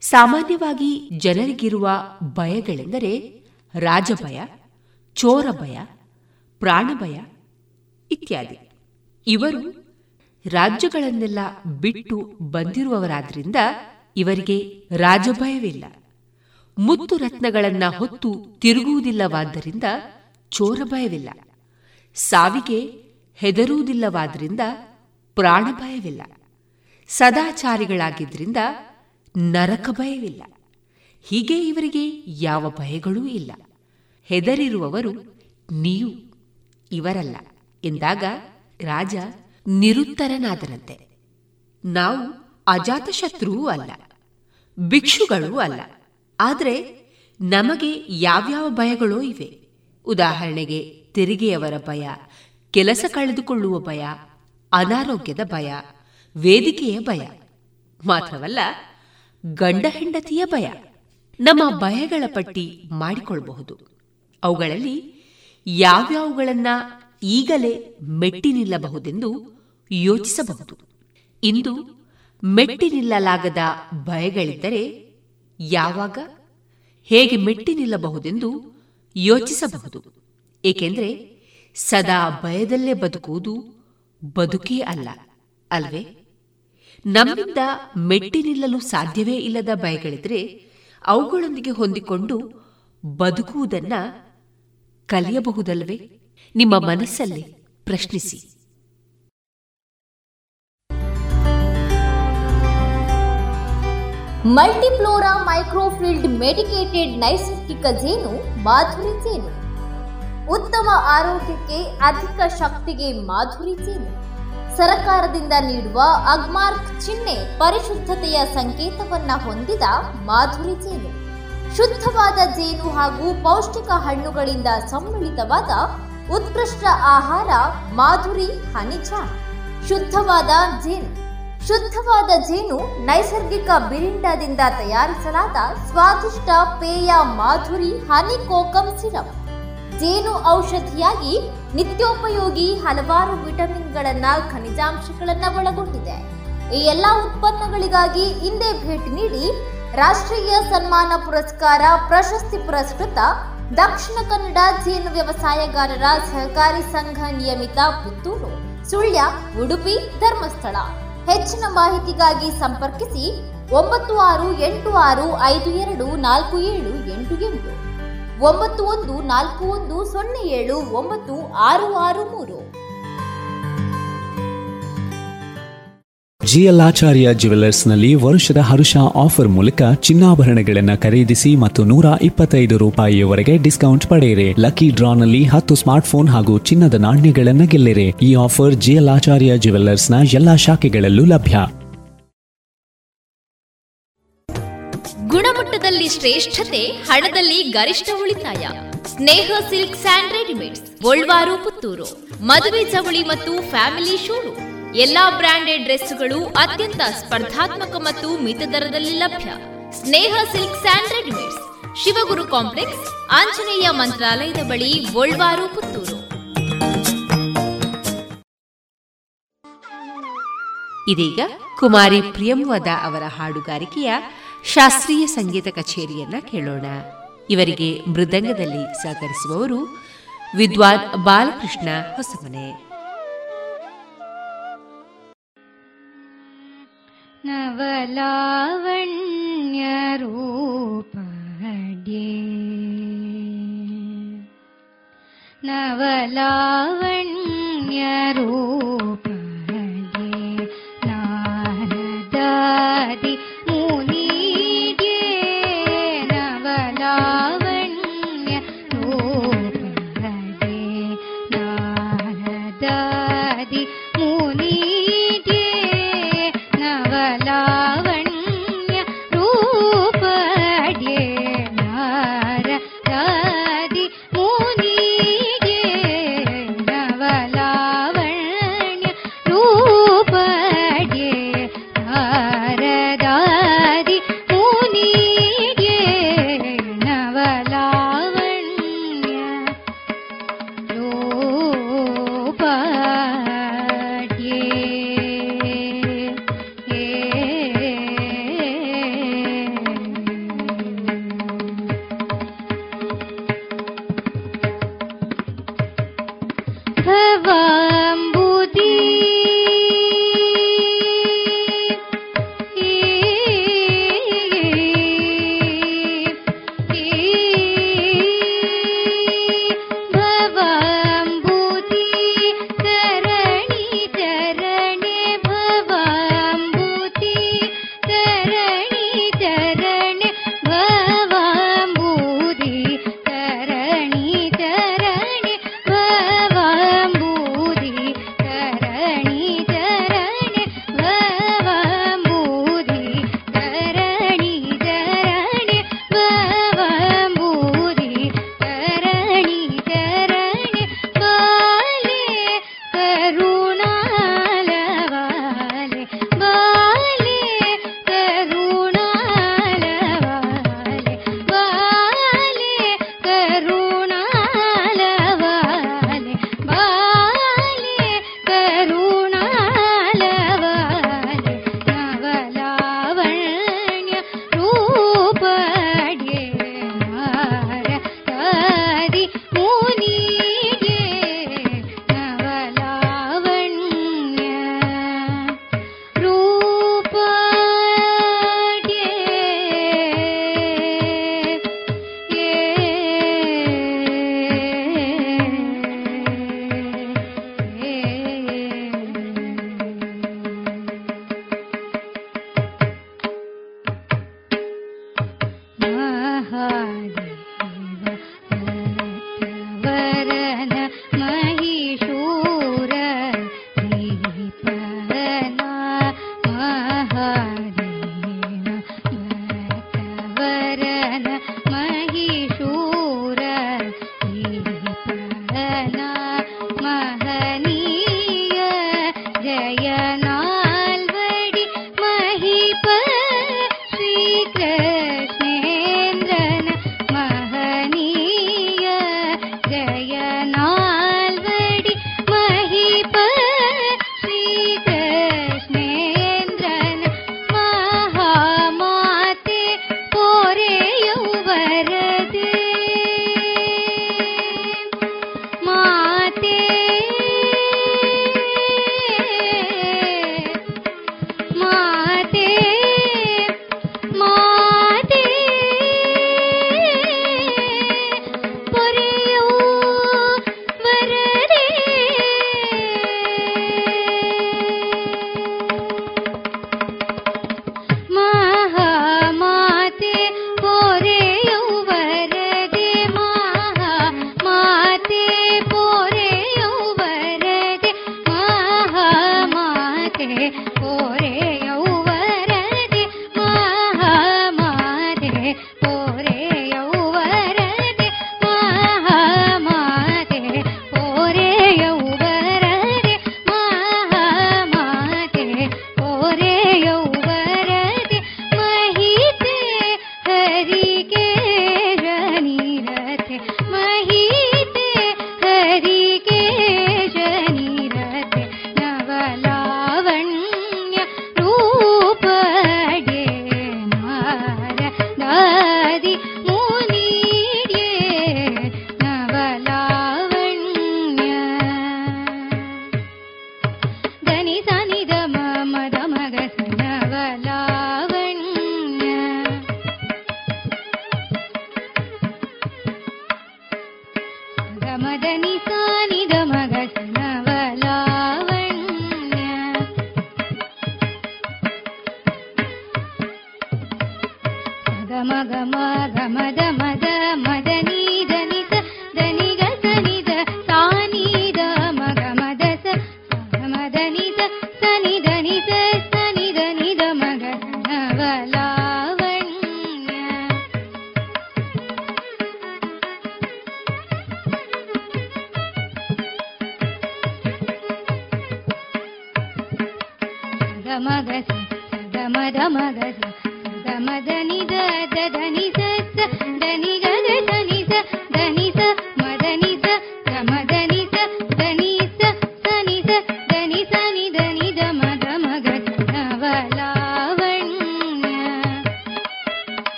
ಸಾಮಾನ್ಯವಾಗಿ ಜನರಿಗಿರುವ ಭಯಗಳೆಂದರೆ ರಾಜಭಯ ಚೋರ ಭಯ ಪ್ರಾಣಭಯ ಇತ್ಯಾದಿ. ಇವರು ರಾಜ್ಯಗಳನ್ನೆಲ್ಲ ಬಿಟ್ಟು ಬಂದಿರುವವರಾದ್ರಿಂದ ಇವರಿಗೆ ರಾಜಭಯವಿಲ್ಲ. ಮುತ್ತು ರತ್ನಗಳನ್ನ ಹೊತ್ತು ತಿರುಗುವುದಿಲ್ಲವಾದ್ದರಿಂದ ಚೋರ ಭಯವಿಲ್ಲ ಸಾವಿಗೆ ಹೆದರುವುದಿಲ್ಲವಾದ್ರಿಂದ ಪ್ರಾಣ ಭಯವಿಲ್ಲ ಸದಾಚಾರಿಗಳಾಗಿದ್ದರಿಂದ ನರಕ ಭಯವಿಲ್ಲ ಹೀಗೆ ಇವರಿಗೆ ಯಾವ ಭಯಗಳೂ ಇಲ್ಲ. ಹೆದರಿರುವವರು ನೀವು ಇವರಲ್ಲ ಎಂದಾಗ ರಾಜ ನಿರುತ್ತರನಾದರಂತೆ ನಾವು ಅಜಾತಶತ್ರುವೂ ಅಲ್ಲ, ಭಿಕ್ಷುಗಳೂ ಅಲ್ಲ. ಆದರೆ ನಮಗೆ ಯಾವ್ಯಾವ ಭಯಗಳೋ ಇವೆ. ಉದಾಹರಣೆಗೆ ತೆರಿಗೆಯವರ ಭಯ, ಕೆಲಸ ಕಳೆದುಕೊಳ್ಳುವ ಭಯ, ಅನಾರೋಗ್ಯದ ಭಯ, ವೇದಿಕೆಯ ಭಯ. ಮಾತ್ರವಲ್ಲ, ಗಂಡ ಹೆಂಡತಿಯ ಭಯ. ನಮ್ಮ ಭಯಗಳ ಪಟ್ಟಿ ಮಾಡಿಕೊಳ್ಳಬಹುದು ಅವುಗಳಲ್ಲಿ ಯಾವ್ಯಾವುಗಳನ್ನ ಈಗಲೇ ಮೆಟ್ಟಿ ನಿಲ್ಲಬಹುದೆಂದು ಯೋಚಿಸಬಹುದು. ಇಂದು ಮೆಟ್ಟಿ ನಿಲ್ಲಲಾಗದ ಭಯಗಳಿದ್ದರೆ ಯಾವಾಗ? ಹೇಗೆ ಮೆಟ್ಟಿ ನಿಲ್ಲಬಹುದೆಂದು ಯೋಚಿಸಬಹುದು. ಏಕೆಂದರೆ ಸದಾ ಭಯದಲ್ಲೇ ಬದುಕುವುದು ಬದುಕೇ ಅಲ್ಲ, ಅಲ್ವೇ? ನಮ್ಮಿಂದ ಮೆಟ್ಟಿ ನಿಲ್ಲಲು ಸಾಧ್ಯವೇ ಇಲ್ಲದ ಭಯಗಳಿದ್ರೆ ಅವುಗಳೊಂದಿಗೆ ಹೊಂದಿಕೊಂಡು ಬದುಕುವುದನ್ನ ಕಲಿಯಬಹುದಲ್ವೇ? ನಿಮ್ಮ ಮನಸ್ಸಲ್ಲಿ ಪ್ರಶ್ನಿಸಿ. ಮಲ್ಟಿಫ್ಲೋರಾ ಮೈಕ್ರೋಫಿಲ್ಡ್ ಮೆಡಿಕೇಟೆಡ್ ನೈಸರ್ಗಿಕ ಜೇನು, ಮಾಧುರಿ ಜೇನು. ಉತ್ತಮ ಆರೋಗ್ಯಕ್ಕೆ ಅಧಿಕ ಶಕ್ತಿಗೆ ಮಾಧುರಿ ಜೇನು. ಸರಕಾರದಿಂದ ನೀಡುವ ಅಗ್ಮಾರ್ಕ್ ಚಿಹ್ನೆ ಪರಿಶುದ್ಧತೆಯ ಸಂಕೇತವನ್ನ ಹೊಂದಿದ ಮಾಧುರಿ ಜೇನು. ಶುದ್ಧವಾದ ಜೇನು ಹಾಗೂ ಪೌಷ್ಟಿಕ ಹಣ್ಣುಗಳಿಂದ ಸಮ್ಮಿಳಿತವಾದ ಉತ್ಕೃಷ್ಟ ಆಹಾರ, ಮಾಧುರಿ ಹನಿಜ ಶುದ್ಧವಾದ ಜೇನು. ಶುದ್ಧವಾದ ಜೇನು ನೈಸರ್ಗಿಕ ಬಿರಿಂಡದಿಂದ ತಯಾರಿಸಲಾದ ಸ್ವಾದಿಷ್ಟ ಪೇಯ ಮಾಧುರಿ ಹನಿ ಕೋಕಂ ಸಿರಪ್. ಜೇನು ಔಷಧಿಯಾಗಿ ನಿತ್ಯೋಪಯೋಗಿ ಹಲವಾರು ವಿಟಮಿನ್ಗಳನ್ನ, ಖನಿಜಾಂಶಗಳನ್ನ ಒಳಗೊಂಡಿದೆ. ಈ ಎಲ್ಲಾ ಉತ್ಪನ್ನಗಳಿಗಾಗಿ ಹಿಂದೆ ಭೇಟಿ ನೀಡಿ ರಾಷ್ಟ್ರೀಯ ಸನ್ಮಾನ ಪುರಸ್ಕಾರ ಪ್ರಶಸ್ತಿ ಪುರಸ್ಕೃತ ದಕ್ಷಿಣ ಕನ್ನಡ ಜೇನು ವ್ಯವಸಾಯಗಾರರ ಸಹಕಾರಿ ಸಂಘ ನಿಯಮಿತ ಪುತ್ತೂರು, ಸುಳ್ಯ, ಉಡುಪಿ ಧರ್ಮಸ್ಥಳ. ಹೆಚ್ಚಿನ ಮಾಹಿತಿಗಾಗಿ ಸಂಪರ್ಕಿಸಿ ಒಂಬತ್ತು ಆರು ಎಂಟು ಆರು ಐದು ಎರಡು ನಾಲ್ಕು ಏಳು ಎಂಟು ಎಂಟು. ಒಂಬತ್ತು ಒಂದು ನಾಲ್ಕು ಒಂದು ಸೊನ್ನೆ ಏಳು ಒಂಬತ್ತು ಆರು ಆರು ಮೂರು. ಜಿಎಲ್ ಆಚಾರ್ಯ ನಲ್ಲಿ ವರುಷದ ಹರುಷ ಆಫರ್ ಮೂಲಕ ಚಿನ್ನಾಭರಣಗಳನ್ನು ಖರೀದಿಸಿ ಮತ್ತು ನೂರ ಇಪ್ಪತ್ತೈದು ರೂಪಾಯಿಯವರೆಗೆ ಡಿಸ್ಕೌಂಟ್ ಪಡೆಯಿರಿ. ಲಕ್ಕಿ ಡ್ರಾನಲ್ಲಿ ಹತ್ತು ಸ್ಮಾರ್ಟ್ಫೋನ್ ಹಾಗೂ ಚಿನ್ನದ ನಾಣ್ಯಗಳನ್ನು ಗೆಲ್ಲಿರಿ. ಈ ಆಫರ್ ಜಿಎಲ್ ಆಚಾರ್ಯ ನ ಎಲ್ಲಾ ಶಾಖೆಗಳಲ್ಲೂ ಲಭ್ಯ. ಗುಣಮಟ್ಟದಲ್ಲಿ ಶ್ರೇಷ್ಠತೆ, ಹಣದಲ್ಲಿ ಗರಿಷ್ಠ ಉಳಿತಾಯ. Sneha silk and readymades Puttur. ಮದುವೆ ಚವಳಿ ಮತ್ತು ಫ್ಯಾಮಿಲಿ ಶೋರೂಮ್. ಎಲ್ಲಾ ಬ್ರಾಂಡೆಡ್ ಡ್ರೆಸ್ಗಳು ಅತ್ಯಂತ ಸ್ಪರ್ಧಾತ್ಮಕ ಮತ್ತು ಮಿತ ದರದಲ್ಲಿ ಲಭ್ಯ. Sneha silk and readymades. Shivaguru complex, Anjaneya ಮಂತ್ರಾಲಯದ ಬಳಿ ಗೋಳ್ವಾರು ಪುತ್ತೂರು. ಇದೀಗ ಕುಮಾರಿ ಪ್ರಿಯಂವದ ಅವರ ಹಾಡುಗಾರಿಕೆಯ ಶಾಸ್ತ್ರೀಯ ಸಂಗೀತ ಕಚೇರಿಯನ್ನ ಕೇಳೋಣ. ಇವರಿಗೆ ಮೃದಂಗದಲ್ಲಿ ಸಹಕರಿಸುವವರು ವಿದ್ವಾನ್ ಬಾಲಕೃಷ್ಣ ಹೊಸಮನೆ. नवलावण्यरूपड्ये नवलावण्यरूपड्ये नारदादि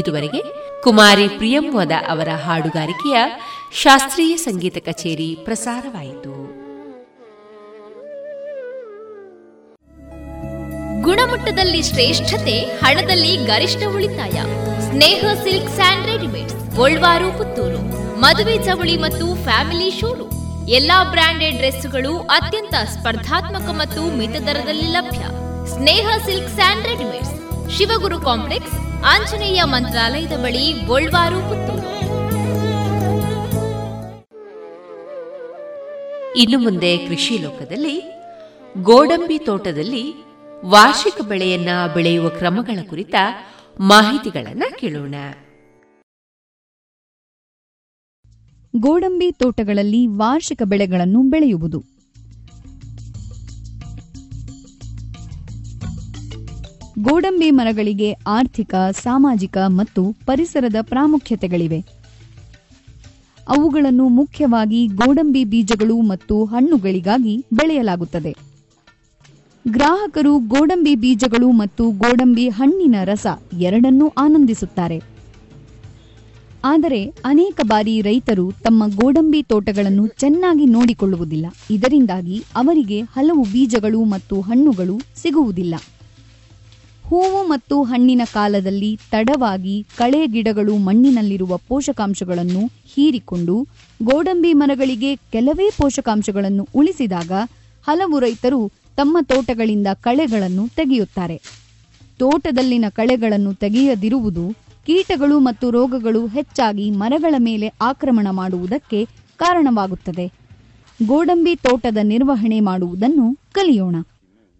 ಇದುವರೆಗೆ ಕುಮಾರಿ ಪ್ರಿಯಂವದ ಅವರ ಹಾಡುಗಾರಿಕೆಯ ಶಾಸ್ತ್ರೀಯ ಸಂಗೀತ ಕಚೇರಿ ಪ್ರಸಾರವಾಯಿತು. ಗುಣಮಟ್ಟದಲ್ಲಿ ಶ್ರೇಷ್ಠತೆ, ಹಣದಲ್ಲಿ ಗರಿಷ್ಠ ಉಳಿತಾಯ. Sneha silk and readymades, Golwaru, Puttur. ಮದುವೆ ಚವಳಿ ಮತ್ತು ಫ್ಯಾಮಿಲಿ ಶೋರೂಮ್. ಎಲ್ಲಾ ಬ್ರಾಂಡೆಡ್ ಡ್ರೆಸ್ಗಳು ಅತ್ಯಂತ ಸ್ಪರ್ಧಾತ್ಮಕ ಮತ್ತು ಮಿತ ದರದಲ್ಲಿ ಲಭ್ಯ. Sneha silk and readymades. Shivaguru complex Anjaneya ಮಂತ್ರಾಲಯದ ಬಳಿ ಗೋಲ್ವಾರು ಪುತ್ತೂರು. ಇನ್ನು ಮುಂದೆ ಕೃಷಿ ಲೋಕದಲ್ಲಿ ಗೋಡಂಬಿ ತೋಟದಲ್ಲಿ ವಾರ್ಷಿಕ ಬೆಳೆಯನ್ನ ಬೆಳೆಯುವ ಕ್ರಮಗಳ ಕುರಿತ ಮಾಹಿತಿಗಳನ್ನು ಕೇಳೋಣ. ಗೋಡಂಬಿ ತೋಟಗಳಲ್ಲಿ ವಾರ್ಷಿಕ ಬೆಳೆಗಳನ್ನು ಬೆಳೆಯುವುದು. ಗೋಡಂಬಿ ಮರಗಳಿಗೆ ಆರ್ಥಿಕ, ಸಾಮಾಜಿಕ ಮತ್ತು ಪರಿಸರದ ಪ್ರಾಮುಖ್ಯತೆಗಳಿವೆ. ಅವುಗಳನ್ನು ಮುಖ್ಯವಾಗಿ ಗೋಡಂಬಿ ಬೀಜಗಳು ಮತ್ತು ಹಣ್ಣುಗಳಿಗಾಗಿ ಬೆಳೆಯಲಾಗುತ್ತದೆ. ಗ್ರಾಹಕರು ಗೋಡಂಬಿ ಬೀಜಗಳು ಮತ್ತು ಗೋಡಂಬಿ ಹಣ್ಣಿನ ರಸ ಎರಡನ್ನೂ ಆನಂದಿಸುತ್ತಾರೆ. ಆದರೆ ಅನೇಕ ಬಾರಿ ರೈತರು ತಮ್ಮ ಗೋಡಂಬಿ ತೋಟಗಳನ್ನು ಚೆನ್ನಾಗಿ ನೋಡಿಕೊಳ್ಳುವುದಿಲ್ಲ. ಇದರಿಂದಾಗಿ ಅವರಿಗೆ ಹಲವು ಬೀಜಗಳು ಮತ್ತು ಹಣ್ಣುಗಳು ಸಿಗುವುದಿಲ್ಲ. ಹೂವು ಮತ್ತು ಹಣ್ಣಿನ ಕಾಲದಲ್ಲಿ ತಡವಾಗಿ ಕಳೆ ಗಿಡಗಳು ಮಣ್ಣಿನಲ್ಲಿರುವ ಪೋಷಕಾಂಶಗಳನ್ನು ಹೀರಿಕೊಂಡು ಗೋಡಂಬಿ ಮರಗಳಿಗೆ ಕೆಲವೇ ಪೋಷಕಾಂಶಗಳನ್ನು ಉಳಿಸಿದಾಗ ಹಲವು ರೈತರು ತಮ್ಮ ತೋಟಗಳಿಂದ ಕಳೆಗಳನ್ನು ತೆಗೆಯುತ್ತಾರೆ. ತೋಟದಲ್ಲಿನ ಕಳೆಗಳನ್ನು ತೆಗೆಯದಿರುವುದು ಕೀಟಗಳು ಮತ್ತು ರೋಗಗಳು ಹೆಚ್ಚಾಗಿ ಮರಗಳ ಮೇಲೆ ಆಕ್ರಮಣ ಮಾಡುವುದಕ್ಕೆ ಕಾರಣವಾಗುತ್ತದೆ. ಗೋಡಂಬಿ ತೋಟದ ನಿರ್ವಹಣೆ ಮಾಡುವುದನ್ನು ಕಲಿಯೋಣ.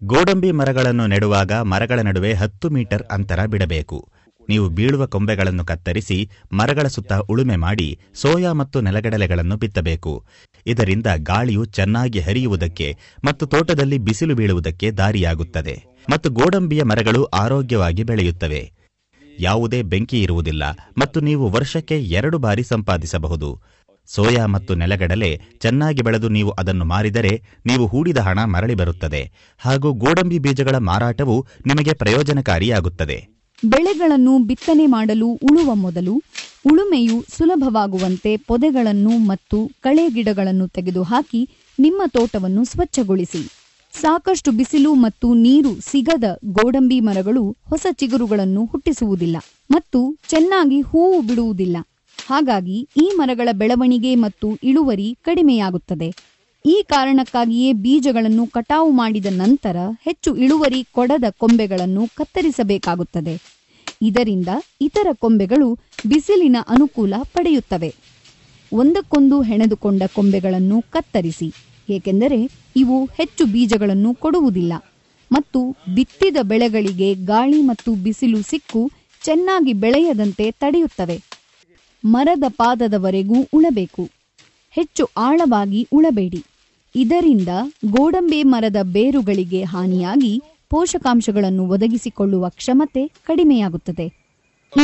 ಗೋಡಂಬಿ ಮರಗಳನ್ನು ನೆಡುವಾಗ ಮರಗಳ ನಡುವೆ ಹತ್ತು ಮೀಟರ್ ಅಂತರ ಬಿಡಬೇಕು. ನೀವು ಬೀಳುವ ಕೊಂಬೆಗಳನ್ನು ಕತ್ತರಿಸಿ ಮರಗಳ ಸುತ್ತ ಉಳುಮೆ ಮಾಡಿ ಸೋಯಾ ಮತ್ತು ನೆಲಗಡಲೆಗಳನ್ನು ಬಿತ್ತಬೇಕು. ಇದರಿಂದ ಗಾಳಿಯು ಚೆನ್ನಾಗಿ ಹರಿಯುವುದಕ್ಕೆ ಮತ್ತು ತೋಟದಲ್ಲಿ ಬಿಸಿಲು ಬೀಳುವುದಕ್ಕೆ ದಾರಿಯಾಗುತ್ತದೆ. ಮತ್ತು ಗೋಡಂಬಿಯ ಮರಗಳು ಆರೋಗ್ಯವಾಗಿ ಬೆಳೆಯುತ್ತವೆ. ಯಾವುದೇ ಬೆಂಕಿ ಇರುವುದಿಲ್ಲ ಮತ್ತು ನೀವು ವರ್ಷಕ್ಕೆ ಎರಡು ಬಾರಿ ಸಂಪಾದಿಸಬಹುದು. ಸೋಯಾ ಮತ್ತು ನೆಲಗಡಲೆ ಚೆನ್ನಾಗಿ ಬೆಳೆದು ನೀವು ಅದನ್ನು ಮಾರಿದರೆ ನೀವು ಹೂಡಿದ ಹಣ ಮರಳಿ ಬರುತ್ತದೆ. ಹಾಗೂ ಗೋಡಂಬಿ ಬೀಜಗಳ ಮಾರಾಟವು ನಿಮಗೆ ಪ್ರಯೋಜನಕಾರಿಯಾಗುತ್ತದೆ. ಬೆಳೆಗಳನ್ನು ಬಿತ್ತನೆ ಮಾಡಲು ಉಳುವ ಮೊದಲು ಉಳುಮೆಯು ಸುಲಭವಾಗುವಂತೆ ಪೊದೆಗಳನ್ನು ಮತ್ತು ಕಳೆ ಗಿಡಗಳನ್ನು ತೆಗೆದುಹಾಕಿ ನಿಮ್ಮ ತೋಟವನ್ನು ಸ್ವಚ್ಛಗೊಳಿಸಿ. ಸಾಕಷ್ಟು ಬಿಸಿಲು ಮತ್ತು ನೀರು ಸಿಗದ ಗೋಡಂಬಿ ಮರಗಳು ಹೊಸ ಚಿಗುರುಗಳನ್ನು ಹುಟ್ಟಿಸುವುದಿಲ್ಲ ಮತ್ತು ಚೆನ್ನಾಗಿ ಹೂವು ಬಿಡುವುದಿಲ್ಲ. ಹಾಗಾಗಿ ಈ ಮರಗಳ ಬೆಳವಣಿಗೆ ಮತ್ತು ಇಳುವರಿ ಕಡಿಮೆಯಾಗುತ್ತದೆ. ಈ ಕಾರಣಕ್ಕಾಗಿಯೇ ಬೀಜಗಳನ್ನು ಕಟಾವು ಮಾಡಿದ ನಂತರ ಹೆಚ್ಚು ಇಳುವರಿ ಕೊಡದ ಕೊಂಬೆಗಳನ್ನು ಕತ್ತರಿಸಬೇಕಾಗುತ್ತದೆ. ಇದರಿಂದ ಇತರ ಕೊಂಬೆಗಳು ಬಿಸಿಲಿನ ಅನುಕೂಲ ಪಡೆಯುತ್ತವೆ. ಒಂದಕ್ಕೊಂದು ಹೆಣೆದುಕೊಂಡ ಕೊಂಬೆಗಳನ್ನು ಕತ್ತರಿಸಿ, ಏಕೆಂದರೆ ಇವು ಹೆಚ್ಚು ಬೀಜಗಳನ್ನು ಕೊಡುವುದಿಲ್ಲ ಮತ್ತು ಬಿತ್ತಿದ ಬೆಳೆಗಳಿಗೆ ಗಾಳಿ ಮತ್ತು ಬಿಸಿಲು ಸಿಕ್ಕು ಚೆನ್ನಾಗಿ ಬೆಳೆಯದಂತೆ ತಡೆಯುತ್ತವೆ. ಮರದ ಪಾದದವರೆಗೂ ಉಳಬೇಕು ಹೆಚ್ಚು ಆಳವಾಗಿ ಉಳಬೇಡಿ ಇದರಿಂದ ಗೋಡಂಬಿ ಮರದ ಬೇರುಗಳಿಗೆ ಹಾನಿಯಾಗಿ ಪೋಷಕಾಂಶಗಳನ್ನು ಒದಗಿಸಿಕೊಳ್ಳುವ ಕ್ಷಮತೆ ಕಡಿಮೆಯಾಗುತ್ತದೆ.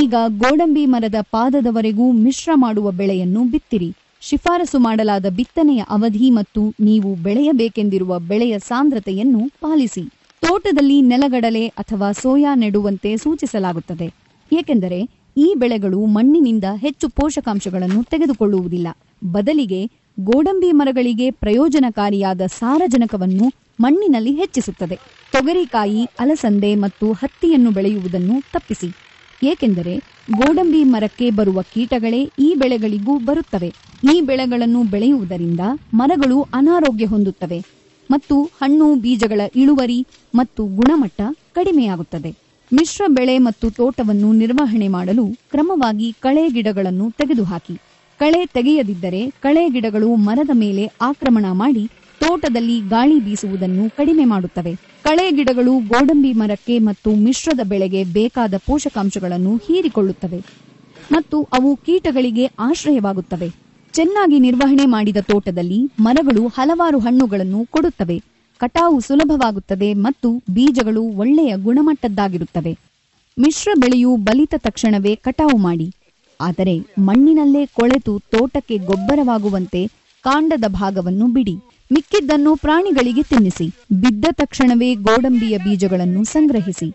ಈಗ ಗೋಡಂಬಿ ಮರದ ಪಾದದವರೆಗೂ ಮಿಶ್ರ ಮಾಡುವ ಬೆಳೆಯನ್ನು ಬಿತ್ತಿರಿ. ಶಿಫಾರಸು ಮಾಡಲಾದ ಬಿತ್ತನೆಯ ಅವಧಿ ಮತ್ತು ನೀವು ಬೆಳೆಯಬೇಕೆಂದಿರುವ ಬೆಳೆಯ ಸಾಂದ್ರತೆಯನ್ನು ಪಾಲಿಸಿ. ತೋಟದಲ್ಲಿ ನೆಲಗಡಲೆ ಅಥವಾ ಸೋಯಾ ನೆಡುವಂತೆ ಸೂಚಿಸಲಾಗುತ್ತದೆ. ಏಕೆಂದರೆ ಈ ಬೆಳೆಗಳು ಮಣ್ಣಿನಿಂದ ಹೆಚ್ಚು ಪೋಷಕಾಂಶಗಳನ್ನು ತೆಗೆದುಕೊಳ್ಳುವುದಿಲ್ಲ. ಬದಲಿಗೆ ಗೋಡಂಬಿ ಮರಗಳಿಗೆ ಪ್ರಯೋಜನಕಾರಿಯಾದ ಸಾರಜನಕವನ್ನು ಮಣ್ಣಿನಲ್ಲಿ ಹೆಚ್ಚಿಸುತ್ತದೆ. ತೊಗರಿಕಾಯಿ, ಅಲಸಂದೆ ಮತ್ತು ಹತ್ತಿಯನ್ನು ಬೆಳೆಯುವುದನ್ನು ತಪ್ಪಿಸಿ. ಏಕೆಂದರೆ ಗೋಡಂಬಿ ಮರಕ್ಕೆ ಬರುವ ಕೀಟಗಳೇ ಈ ಬೆಳೆಗಳಿಗೂ ಬರುತ್ತವೆ. ಈ ಬೆಳೆಗಳನ್ನು ಬೆಳೆಯುವುದರಿಂದ ಮರಗಳು ಅನಾರೋಗ್ಯ ಹೊಂದುತ್ತವೆ ಮತ್ತು ಹಣ್ಣು, ಬೀಜಗಳ ಇಳುವರಿ ಮತ್ತು ಗುಣಮಟ್ಟ ಕಡಿಮೆಯಾಗುತ್ತದೆ. ಮಿಶ್ರ ಬೆಳೆ ಮತ್ತು ತೋಟವನ್ನು ನಿರ್ವಹಣೆ ಮಾಡಲು ಕ್ರಮವಾಗಿ ಕಳೆ ಗಿಡಗಳನ್ನು ತೆಗೆದುಹಾಕಿ. ಕಳೆ ತೆಗೆಯದಿದ್ದರೆ ಕಳೆ ಗಿಡಗಳು ಮರದ ಮೇಲೆ ಆಕ್ರಮಣ ಮಾಡಿ ತೋಟದಲ್ಲಿ ಗಾಳಿ ಬೀಸುವುದನ್ನು ಕಡಿಮೆ ಮಾಡುತ್ತವೆ. ಕಳೆ ಗಿಡಗಳು ಗೋಡಂಬಿ ಮರಕ್ಕೆ ಮತ್ತು ಮಿಶ್ರದ ಬೆಳೆಗೆ ಬೇಕಾದ ಪೋಷಕಾಂಶಗಳನ್ನು ಹೀರಿಕೊಳ್ಳುತ್ತವೆ ಮತ್ತು ಅವು ಕೀಟಗಳಿಗೆ ಆಶ್ರಯವಾಗುತ್ತವೆ. ಚೆನ್ನಾಗಿ ನಿರ್ವಹಣೆ ಮಾಡಿದ ತೋಟದಲ್ಲಿ ಮರಗಳು ಹಲವಾರು ಹಣ್ಣುಗಳನ್ನು ಕೊಡುತ್ತವೆ. ಕಟಾವು ಸುಲಭವಾಗುತ್ತದೆ ಮತ್ತು ಬೀಜಗಳು ಒಳ್ಳೆಯ ಗುಣಮಟ್ಟದ್ದಾಗಿರುತ್ತವೆ. ಮಿಶ್ರ ಬೆಳೆಯು ಬಲಿತ ತಕ್ಷಣವೇ ಕಟಾವು ಮಾಡಿ, ಆದರೆ ಮಣ್ಣಿನಲ್ಲೇ ಕೊಳೆತು ತೋಟಕ್ಕೆ ಗೊಬ್ಬರವಾಗುವಂತೆ ಕಾಂಡದ ಭಾಗವನ್ನು ಬಿಡಿ. ಮಿಕ್ಕಿದ್ದನ್ನು ಪ್ರಾಣಿಗಳಿಗೆ ತಿನ್ನಿಸಿ, ಬಿದ್ದ ತಕ್ಷಣವೇ ಗೋಡಂಬಿಯ ಬೀಜಗಳನ್ನು ಸಂಗ್ರಹಿಸಿ.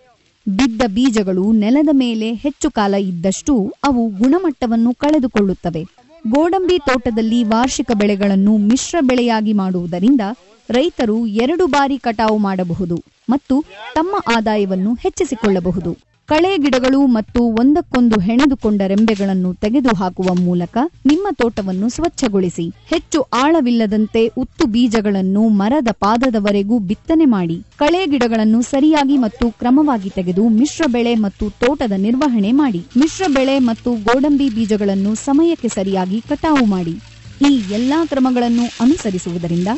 ಬಿದ್ದ ಬೀಜಗಳು ನೆಲದ ಮೇಲೆ ಹೆಚ್ಚು ಕಾಲ ಇದ್ದಷ್ಟು ಅವು ಗುಣಮಟ್ಟವನ್ನು ಕಳೆದುಕೊಳ್ಳುತ್ತವೆ. ಗೋಡಂಬಿ ತೋಟದಲ್ಲಿ ವಾರ್ಷಿಕ ಬೆಳೆಗಳನ್ನು ಮಿಶ್ರ ಬೆಳೆಯಾಗಿ ಮಾಡುವುದರಿಂದ ರೈತರು ಎರಡು ಬಾರಿ ಕಟಾವು ಮಾಡಬಹುದು ಮತ್ತು ತಮ್ಮ ಆದಾಯವನ್ನು ಹೆಚ್ಚಿಸಿಕೊಳ್ಳಬಹುದು. ಕಳೆ ಗಿಡಗಳು ಮತ್ತು ಒಂದಕ್ಕೊಂದು ಹೆಣೆದುಕೊಂಡ ರೆಂಬೆಗಳನ್ನು ತೆಗೆದುಹಾಕುವ ಮೂಲಕ ನಿಮ್ಮ ತೋಟವನ್ನು ಸ್ವಚ್ಛಗೊಳಿಸಿ. ಹೆಚ್ಚು ಆಳವಿಲ್ಲದಂತೆ ಉತ್ತು ಬೀಜಗಳನ್ನು ಮರದ ಪಾದದವರೆಗೂ ಬಿತ್ತನೆ ಮಾಡಿ. ಕಳೆ ಗಿಡಗಳನ್ನು ಸರಿಯಾಗಿ ಮತ್ತು ಕ್ರಮವಾಗಿ ತೆಗೆದು ಮಿಶ್ರ ಬೆಳೆ ಮತ್ತು ತೋಟದ ನಿರ್ವಹಣೆ ಮಾಡಿ. ಮಿಶ್ರ ಬೆಳೆ ಮತ್ತು ಗೋಡಂಬಿ ಬೀಜಗಳನ್ನು ಸಮಯಕ್ಕೆ ಸರಿಯಾಗಿ ಕಟಾವು ಮಾಡಿ. ಈ ಎಲ್ಲಾ ಕ್ರಮಗಳನ್ನು ಅನುಸರಿಸುವುದರಿಂದ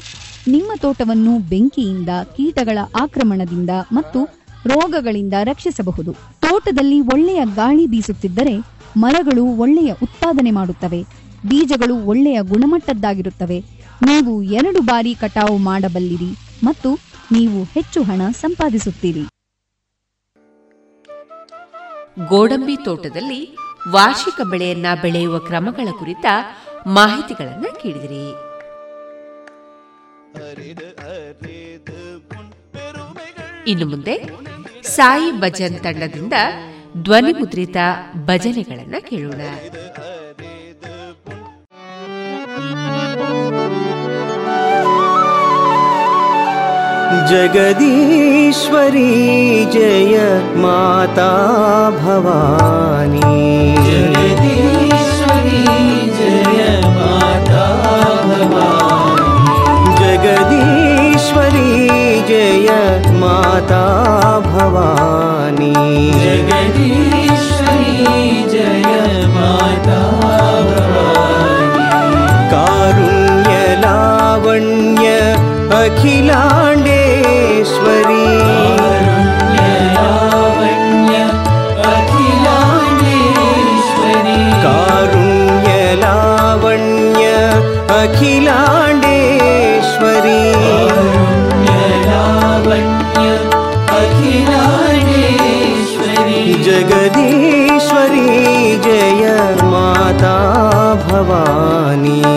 ನಿಮ್ಮ ತೋಟವನ್ನು ಬೆಂಕಿಯಿಂದ, ಕೀಟಗಳ ಆಕ್ರಮಣದಿಂದ ಮತ್ತು ರೋಗಗಳಿಂದ ರಕ್ಷಿಸಬಹುದು. ತೋಟದಲ್ಲಿ ಒಳ್ಳೆಯ ಗಾಳಿ ಬೀಸುತ್ತಿದ್ದರೆ ಮರಗಳು ಒಳ್ಳೆಯ ಉತ್ಪಾದನೆ ಮಾಡುತ್ತವೆ. ಬೀಜಗಳು ಒಳ್ಳೆಯ ಗುಣಮಟ್ಟದ್ದಾಗಿರುತ್ತವೆ. ನೀವು ಎರಡು ಬಾರಿ ಕಟಾವು ಮಾಡಬಲ್ಲಿರಿ ಮತ್ತು ನೀವು ಹೆಚ್ಚು ಹಣ ಸಂಪಾದಿಸುತ್ತೀರಿ. ಗೋಡಂಬಿ ತೋಟದಲ್ಲಿ ವಾರ್ಷಿಕ ಬೆಳೆಯನ್ನ ಬೆಳೆಯುವ ಕ್ರಮಗಳ ಕುರಿತ ಮಾಹಿತಿಗಳನ್ನ ಕೇಳಿದಿರಿ ಇನ್ನು ಮುಂದೆ ಸಾಯಿ ಭಜನ್ ತಂಡದಿಂದ ಧ್ವನಿ ಮುದ್ರಿತ ಭಜನೆಗಳನ್ನ ಕೇಳೋಣ जगदीश्वरी जय माता भवानी जगदीश्वरी जय माता भवानी। जगदीश्वरी जय माता भवानी। कारुण्य लावण्य अखिलाण्डेश्वरी। लावण्य अखिलाण्डेश्वरी। कारुण्य लावण्य अखिलाण्डेश्वरी ण्ड्य अखिराणेश्वरी जगदीश्वरी जय माता भवानी।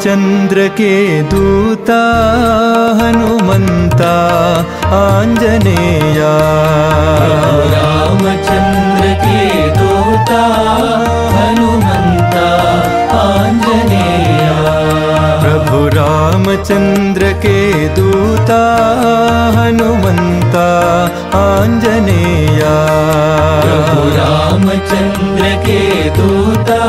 चंद्र के दूता हनुमंता आंजनेया। रामचंद्र के दूता हनुमंता आंजनेया। प्रभु रामचंद्र के दूता हनुमंता आंजनेया। प्रभु रामचंद्र के दूता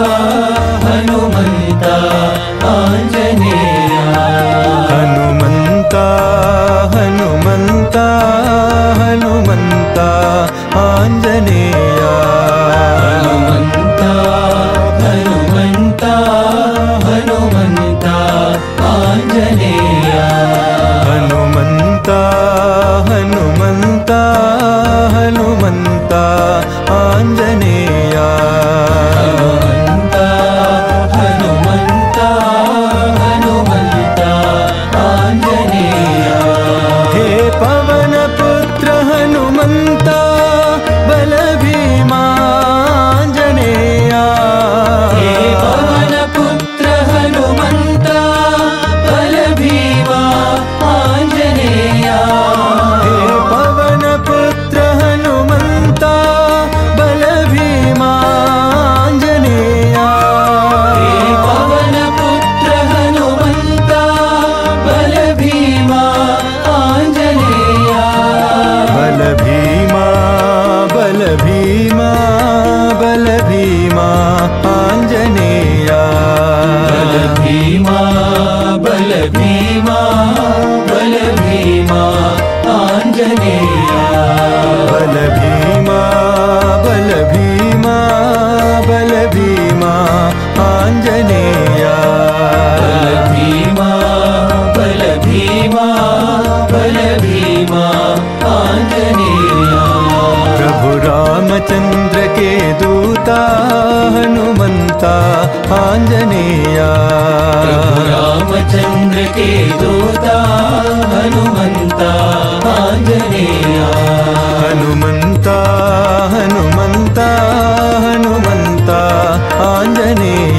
ஆஞ்சநேயனாக आंजनेया बल भीमा बल भीमा बल भीमा आंजनेया। बल भीमा बल भीमा बल भीमा आंजनेया। प्रभु रामचंद्र के दूता हनुमंता आंजनेया। प्रभु रामचंद्र के दूता हनुमंता। ಆಂಜನೇಯ ಹನುಮಂತ ಹನುಮಂತ ಹನುಮಂತ ಆಂಜನೇಯ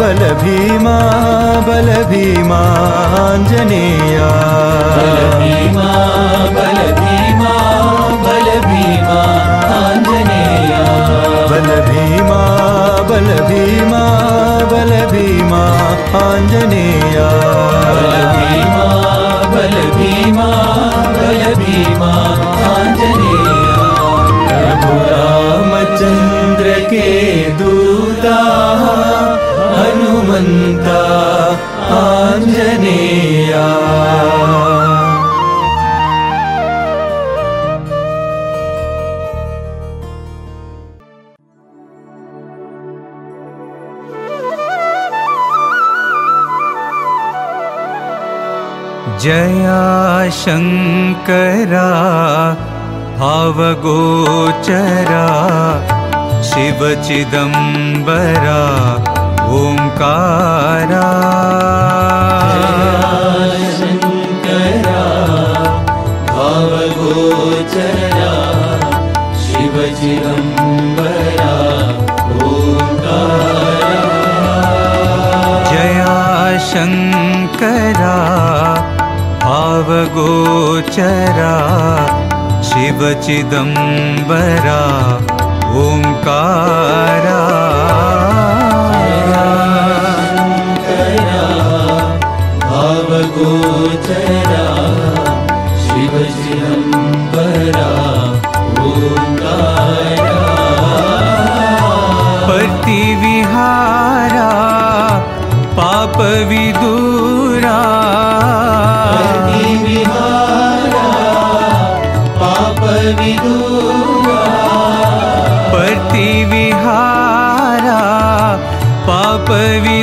बल भीमा बल भीमाञ्जनेया बल भीमा बल भीमा बल बल भीमा बल भीमा बल भीमा आञ्जनेया बल भीमा बल भीमा बल भीमा आञ्जनेया प्रभु रामचन्द्र के हनुमन्त आञ्जनेया। जया शङ्करा भावगोचरा शिवचिदम्बरा ओङ्कारा शङ्करा भावगोचरा शिवचिदम्बरा ओङ्कारा जया शङ्करा भावगोचरा शिवचिदम्बरा ओङ्कारा गोचरा शिव शिलम्बरा विहारा पाप पापविदूरा प्रतिविहारा विहारा पाप पापवि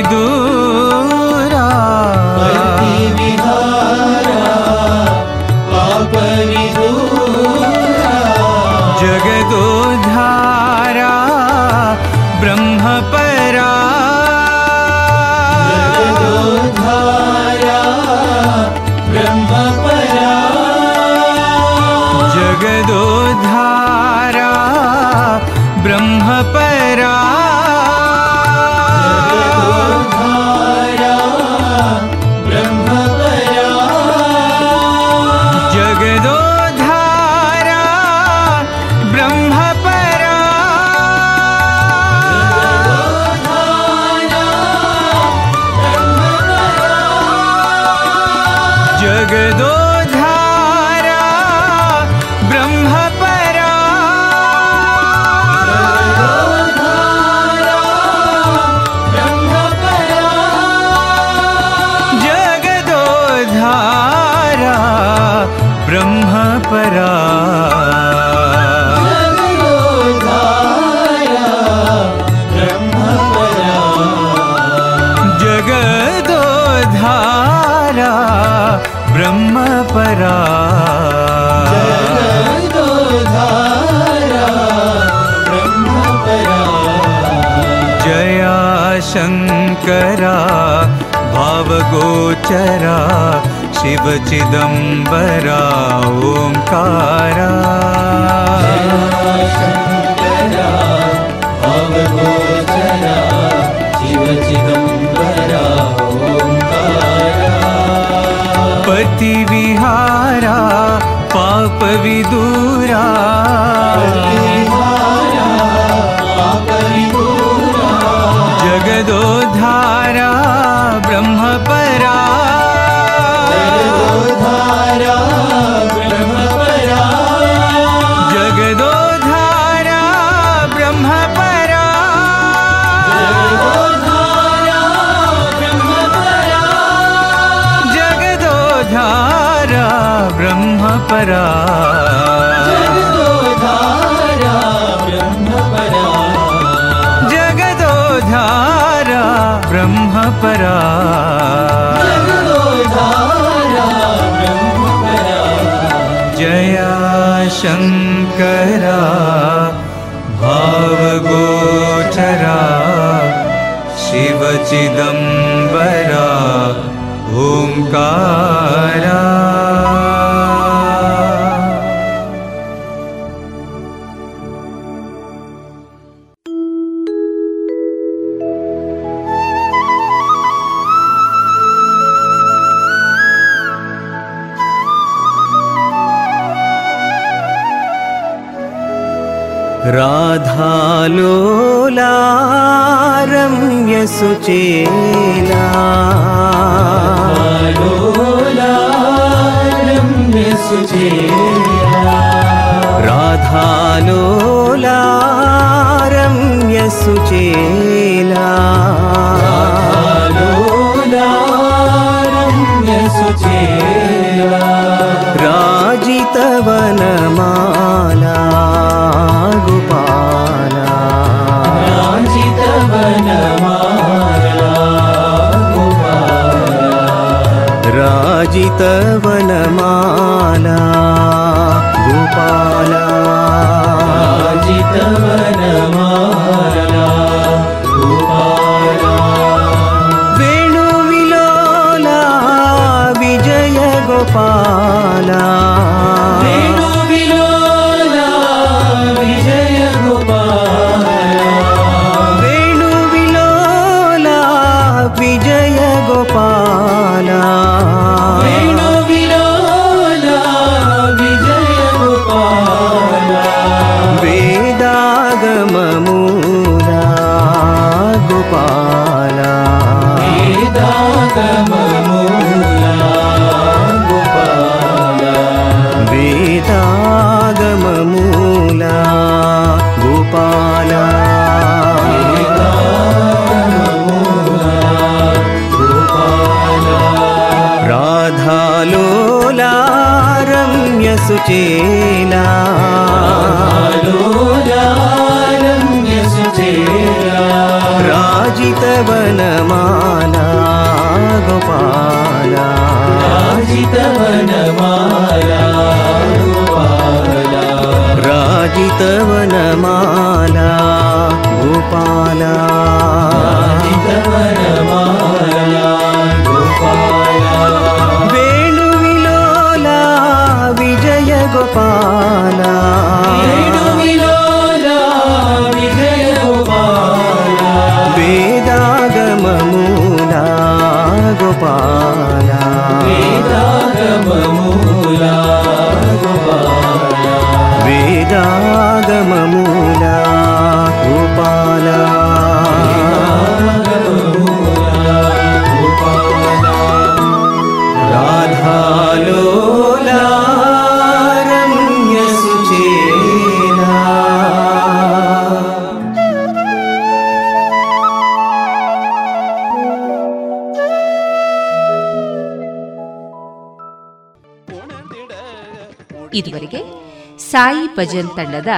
ಭಜನ್ ತಂಡದ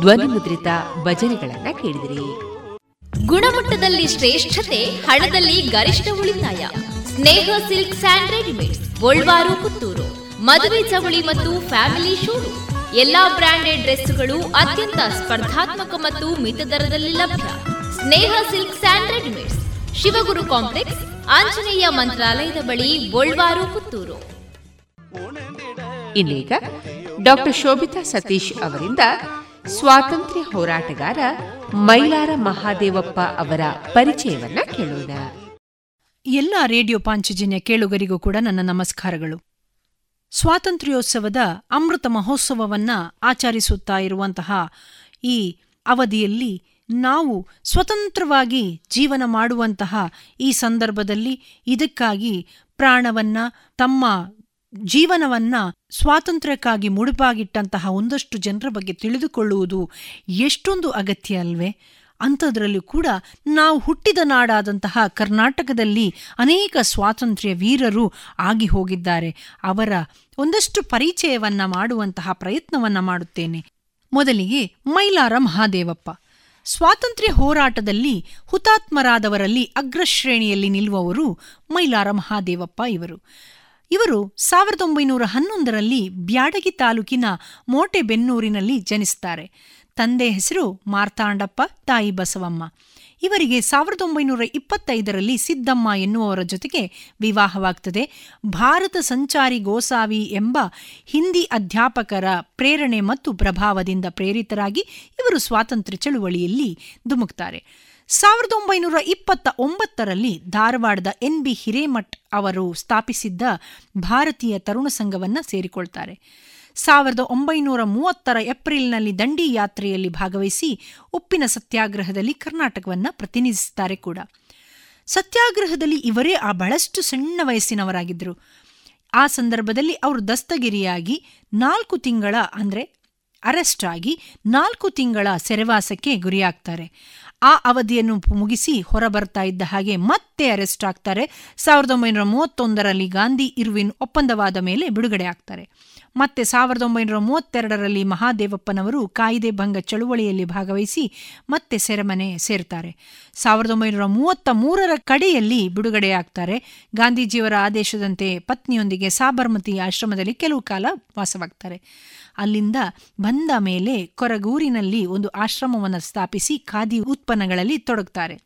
ಧ್ವನಿಮುದ್ರಿತ ಭಜನೆಗಳನ್ನ ಕೇಳಿದಿರಿ. ಗುಣಮಟ್ಟದಲ್ಲಿ ಶ್ರೇಷ್ಠತೆ ಹಣದಲ್ಲಿ ಗರಿಷ್ಠ ಉಳಿತಾಯ. ಸ್ನೇಹ ಸಿಲ್ಕ್ ಸ್ಯಾಂಡ್ ರೆಡಿಮೇಡ್ಸ್ ಗೋಲ್ವಾರು ಪುತ್ತೂರು. ಮದುವೆ ಚವಳಿ ಮತ್ತು ಫ್ಯಾಮಿಲಿ ಶೂರು. ಎಲ್ಲಾ ಬ್ರಾಂಡೆಡ್ ಡ್ರೆಸ್ಗಳು ಅತ್ಯಂತ ಸ್ಪರ್ಧಾತ್ಮಕ ಮತ್ತು ಮಿತ ದರದಲ್ಲಿ ಲಭ್ಯ. Sneha silk and readymades Shivaguru complex Anjaneya ಮಂತ್ರಾಲಯದ ಬಳಿ ಗೋಲ್ವಾರು ಪುತ್ತೂರು. ಇನ್ನೀಗ ಡಾಕ್ಟರ್ ಶೋಭಿತಾ ಸತೀಶ್ ಅವರಿಂದ ಸ್ವಾತಂತ್ರ್ಯ ಹೋರಾಟಗಾರ ಮೈಲಾರ ಮಹಾದೇವಪ್ಪ ಅವರ ಪರಿಚಯವನ್ನ ಕೇಳೋಣ. ಎಲ್ಲ ರೇಡಿಯೋ ಪಾಂಚಜನ್ಯ ಕೇಳುಗರಿಗೂ ಕೂಡ ನನ್ನ ನಮಸ್ಕಾರಗಳು. ಸ್ವಾತಂತ್ರ್ಯೋತ್ಸವದ ಅಮೃತ ಮಹೋತ್ಸವವನ್ನ ಆಚರಿಸುತ್ತಾ ಇರುವಂತಹ ಈ ಅವಧಿಯಲ್ಲಿ ನಾವು ಸ್ವತಂತ್ರವಾಗಿ ಜೀವನ ಮಾಡುವಂತಹ ಈ ಸಂದರ್ಭದಲ್ಲಿ ಇದಕ್ಕಾಗಿ ಪ್ರಾಣವನ್ನ ತಮ್ಮ ಜೀವನವನ್ನ ಸ್ವಾತಂತ್ರ್ಯಕ್ಕಾಗಿ ಮುಡುಪಾಗಿಟ್ಟಂತಹ ಒಂದಷ್ಟು ಜನರ ಬಗ್ಗೆ ತಿಳಿದುಕೊಳ್ಳುವುದು ಎಷ್ಟೊಂದು ಅಗತ್ಯ ಅಲ್ವೇ? ಅಂಥದ್ರಲ್ಲೂ ಕೂಡ ನಾವು ಹುಟ್ಟಿದ ನಾಡಾದಂತಹ ಕರ್ನಾಟಕದಲ್ಲಿ ಅನೇಕ ಸ್ವಾತಂತ್ರ್ಯ ವೀರರು ಆಗಿ ಹೋಗಿದ್ದಾರೆ. ಅವರ ಒಂದಷ್ಟು ಪರಿಚಯವನ್ನ ಮಾಡುವಂತಹ ಪ್ರಯತ್ನವನ್ನ ಮಾಡುತ್ತೇನೆ. ಮೊದಲಿಗೆ ಮೈಲಾರ ಮಹಾದೇವಪ್ಪ. ಸ್ವಾತಂತ್ರ್ಯ ಹೋರಾಟದಲ್ಲಿ ಹುತಾತ್ಮರಾದವರಲ್ಲಿ ಅಗ್ರಶ್ರೇಣಿಯಲ್ಲಿ ನಿಲ್ಲುವವರು ಮೈಲಾರ ಮಹಾದೇವಪ್ಪ ಇವರು. ಇವರು ಸಾವಿರದ ಒಂಬೈನೂರ ಹನ್ನೊಂದರಲ್ಲಿ ಬ್ಯಾಡಗಿ ತಾಲೂಕಿನ ಮೋಟೆಬೆನ್ನೂರಿನಲ್ಲಿ ಜನಿಸ್ತಾರೆ. ತಂದೆ ಹೆಸರು ಮಾರ್ತಾಂಡಪ್ಪ, ತಾಯಿ ಬಸವಮ್ಮ. ಇವರಿಗೆ ಸಾವಿರದ ಒಂಬೈನೂರ ಇಪ್ಪತ್ತೈದರಲ್ಲಿ ಸಿದ್ದಮ್ಮ ಎನ್ನುವವರ ಜೊತೆಗೆ ವಿವಾಹವಾಗ್ತದೆ. ಭಾರತ ಸಂಚಾರಿ ಗೋಸಾವಿ ಎಂಬ ಹಿಂದಿ ಅಧ್ಯಾಪಕರ ಪ್ರೇರಣೆ ಮತ್ತು ಪ್ರಭಾವದಿಂದ ಪ್ರೇರಿತರಾಗಿ ಇವರು ಸ್ವಾತಂತ್ರ್ಯ ಚಳುವಳಿಯಲ್ಲಿ ಧುಮುಕ್ತಾರೆ. ಸಾವಿರದ ಒಂಬೈನೂರ ಇಪ್ಪತ್ತ ಒಂಬತ್ತರಲ್ಲಿ ಧಾರವಾಡದ ಎನ್ ಬಿ ಹಿರೇಮಠ್ ಅವರು ಸ್ಥಾಪಿಸಿದ್ದ ಭಾರತೀಯ ತರುಣ ಸಂಘವನ್ನು ಸೇರಿಕೊಳ್ತಾರೆ. ಸಾವಿರದ ಒಂಬೈನೂರ ಮೂವತ್ತರ ಏಪ್ರಿಲ್ನಲ್ಲಿ ದಂಡಿ ಯಾತ್ರೆಯಲ್ಲಿ ಭಾಗವಹಿಸಿ ಉಪ್ಪಿನ ಸತ್ಯಾಗ್ರಹದಲ್ಲಿ ಕರ್ನಾಟಕವನ್ನು ಪ್ರತಿನಿಧಿಸುತ್ತಾರೆ ಕೂಡ. ಸತ್ಯಾಗ್ರಹದಲ್ಲಿ ಇವರೇ ಆ ಬಹಳಷ್ಟು ಸಣ್ಣ ವಯಸ್ಸಿನವರಾಗಿದ್ದರು. ಆ ಸಂದರ್ಭದಲ್ಲಿ ಅವರು ದಸ್ತಗಿರಿಯಾಗಿ ನಾಲ್ಕು ತಿಂಗಳ ಅಂದರೆ ಅರೆಸ್ಟ್ ಆಗಿ ನಾಲ್ಕು ತಿಂಗಳ ಸೆರೆವಾಸಕ್ಕೆ ಗುರಿಯಾಗ್ತಾರೆ. ಆ ಅವಧಿಯನ್ನು ಮುಗಿಸಿ ಹೊರಬರ್ತಾ ಇದ್ದ ಹಾಗೆ ಮತ್ತೆ ಅರೆಸ್ಟ್ ಆಗ್ತಾರೆ. ಸಾವಿರದ ಒಂಬೈನೂರ ಮೂವತ್ತೊಂದರಲ್ಲಿ ಗಾಂಧಿ ಇರುವಿನ್ ಒಪ್ಪಂದವಾದ ಮೇಲೆ ಬಿಡುಗಡೆ ಆಗ್ತಾರೆ. ಮತ್ತೆ ಸಾವಿರದ ಒಂಬೈನೂರ ಮೂವತ್ತೆರಡರಲ್ಲಿ ಮಹಾದೇವಪ್ಪನವರು ಕಾಯಿದೆ ಭಂಗ ಚಳುವಳಿಯಲ್ಲಿ ಭಾಗವಹಿಸಿ ಮತ್ತೆ ಸೆರೆಮನೆ ಸೇರ್ತಾರೆ. ಸಾವಿರದ ಒಂಬೈನೂರ ಮೂವತ್ತ ಮೂರರ ಕಡೆಯಲ್ಲಿ ಬಿಡುಗಡೆಯಾಗ್ತಾರೆ ಗಾಂಧೀಜಿಯವರ ಆದೇಶದಂತೆ ಪತ್ನಿಯೊಂದಿಗೆ ಸಾಬರ್ಮತಿ ಆಶ್ರಮದಲ್ಲಿ ಕೆಲವು ಕಾಲ ವಾಸವಾಗ್ತಾರೆ. ಅಲ್ಲಿಂದ ಬಂದ ಮೇಲೆ ಕೊರಗೂರಿನಲ್ಲಿ ಒಂದು ಆಶ್ರಮವನ್ನು ಸ್ಥಾಪಿಸಿ ಖಾದಿ ಉತ್ಪನ್ನಗಳಲ್ಲಿ ತೊಡಗುತ್ತಾರೆ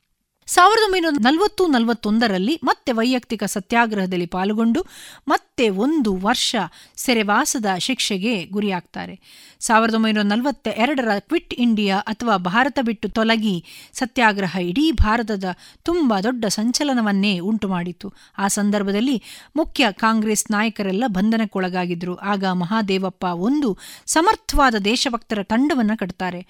ಸಾವಿರದ ಒಂಬೈನೂರ ನಲವತ್ತು ನಲವತ್ತೊಂದರಲ್ಲಿ ಮತ್ತೆ ವೈಯಕ್ತಿಕ ಸತ್ಯಾಗ್ರಹದಲ್ಲಿ ಪಾಲ್ಗೊಂಡು ಮತ್ತೆ ಒಂದು ವರ್ಷ ಸೆರೆವಾಸದ ಶಿಕ್ಷೆಗೆ ಗುರಿಯಾಗ್ತಾರೆ. ಸಾವಿರದ ಒಂಬೈನೂರ ನಲವತ್ತ ಎರಡರ ಕ್ವಿಟ್ ಇಂಡಿಯಾ ಅಥವಾ ಭಾರತ ಬಿಟ್ಟು ತೊಲಗಿ ಸತ್ಯಾಗ್ರಹ ಇಡೀ ಭಾರತದ ತುಂಬ ದೊಡ್ಡ ಸಂಚಲನವನ್ನೇ ಉಂಟು ಮಾಡಿತು ಆ ಸಂದರ್ಭದಲ್ಲಿ ಮುಖ್ಯ ಕಾಂಗ್ರೆಸ್ ನಾಯಕರೆಲ್ಲ ಬಂಧನಕ್ಕೊಳಗಾಗಿದ್ರು ಆಗ ಮಹಾದೇವಪ್ಪ ಒಂದು ಸಮರ್ಥವಾದ ದೇಶಭಕ್ತರ ತಂಡವನ್ನು ಕಟ್ತಾರೆ.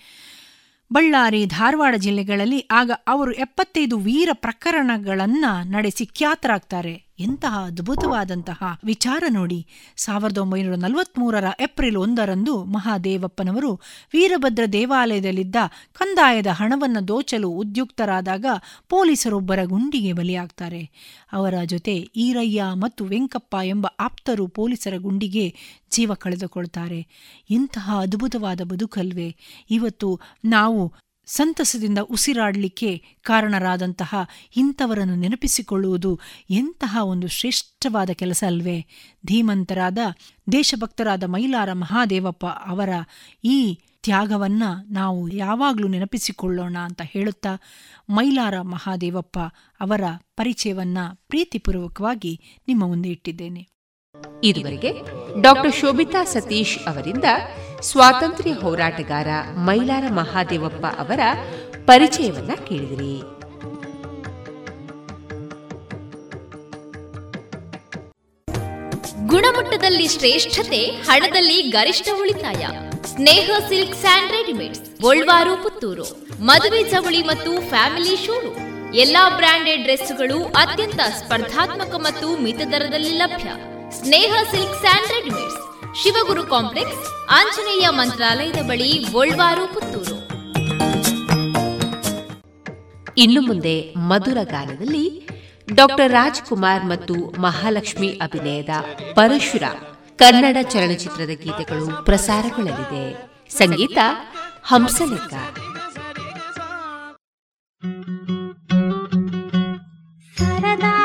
ಬಳ್ಳಾರಿ ಧಾರವಾಡ ಜಿಲ್ಲೆಗಳಲ್ಲಿ ಆಗ ಅವರು ಎಪ್ಪತ್ತೈದು ವೀರ ಪ್ರಕರಣಗಳನ್ನು ನಡೆಸಿ ಖ್ಯಾತರಾಗ್ತಾರೆ. ಎಂತಹ ಅದ್ಭುತವಾದಂತಹ ವಿಚಾರ ನೋಡಿ. ಸಾವಿರದ ಒಂಬೈನೂರ ನಲವತ್ಮೂರರ ಏಪ್ರಿಲ್ ಒಂದರಂದು ಮಹಾದೇವಪ್ಪನವರು ವೀರಭದ್ರ ದೇವಾಲಯದಲ್ಲಿದ್ದ ಕಂದಾಯದ ಹಣವನ್ನು ದೋಚಲು ಉದ್ಯುಕ್ತರಾದಾಗ ಪೊಲೀಸರೊಬ್ಬರ ಗುಂಡಿಗೆ ಬಲಿಯಾಗ್ತಾರೆ. ಅವರ ಜೊತೆ ಈರಯ್ಯ ಮತ್ತು ವೆಂಕಪ್ಪ ಎಂಬ ಆಪ್ತರು ಪೊಲೀಸರ ಗುಂಡಿಗೆ ಜೀವ ಕಳೆದುಕೊಳ್ತಾರೆ. ಇಂತಹ ಅದ್ಭುತವಾದ ಬದುಕಲ್ವೇ. ಇವತ್ತು ನಾವು ಸಂತಸದಿಂದ ಉಸಿರಾಡಲಿಕ್ಕೆ ಕಾರಣರಾದಂತಹ ಇಂಥವರನ್ನು ನೆನಪಿಸಿಕೊಳ್ಳುವುದು ಎಂತಹ ಒಂದು ಶ್ರೇಷ್ಠವಾದ ಕೆಲಸ ಅಲ್ವೇ? ಧೀಮಂತರಾದ, ದೇಶಭಕ್ತರಾದ ಮೈಲಾರ ಮಹಾದೇವಪ್ಪ ಅವರ ಈ ತ್ಯಾಗವನ್ನ ನಾವು ಯಾವಾಗಲೂ ನೆನಪಿಸಿಕೊಳ್ಳೋಣ ಅಂತ ಹೇಳುತ್ತಾ, ಮೈಲಾರ ಮಹಾದೇವಪ್ಪ ಅವರ ಪರಿಚಯವನ್ನ ಪ್ರೀತಿಪೂರ್ವಕವಾಗಿ ನಿಮ್ಮ ಮುಂದೆ ಇಟ್ಟಿದ್ದೇನೆ. ಇದುವರೆಗೆ ಡಾಕ್ಟರ್ ಶೋಭಿತಾ ಸತೀಶ್ ಅವರಿಂದ ಸ್ವಾತಂತ್ರ್ಯ ಹೋರಾಟಗಾರ ಮೈಲಾರ ಮಹಾದೇವಪ್ಪ ಅವರ ಪರಿಚಯವನ್ನ ಕೇಳಿದಿರಿ. ಗುಣಮಟ್ಟದಲ್ಲಿ ಶ್ರೇಷ್ಠತೆ, ಹಣದಲ್ಲಿ ಗರಿಷ್ಠ ಉಳಿತಾಯ. ಸ್ನೇಹ ಸಿಲ್ಕ್ ಸ್ಯಾಂಡ್ ರೆಡಿಮೇಡ್ಸ್, ಗೋಲ್ವಾರು, ಪುತ್ತೂರು. ಮದುವೆ ಚವಳಿ ಮತ್ತು ಫ್ಯಾಮಿಲಿ ಶೂರು ಎಲ್ಲಾ ಬ್ರಾಂಡೆಡ್ ಡ್ರೆಸ್ಗಳು ಅತ್ಯಂತ ಸ್ಪರ್ಧಾತ್ಮಕ ಮತ್ತು ಮಿತ ದರದಲ್ಲಿ ಲಭ್ಯ. Sneha silk and readymades. Shivaguru complex, Anjaneya ಮಂತ್ರಾಲಯದ ಬಳಿ ಗೋಲ್ವಾರು ಪುತ್ತೂರು. ಇನ್ನು ಮುಂದೆ ಮಧುರ ಗಾನದಲ್ಲಿ ಡಾಕ್ಟರ್ ರಾಜ್ಕುಮಾರ್ ಮತ್ತು ಮಹಾಲಕ್ಷ್ಮಿ ಅಭಿನಯದ ಪರಶುರ, ಕನ್ನಡ ಚಲನಚಿತ್ರದ ಗೀತೆಗಳು ಪ್ರಸಾರಗೊಳ್ಳಲಿದೆ. ಸಂಗೀತ ಹಂಸಲೇಖ. ನೀವೋಡು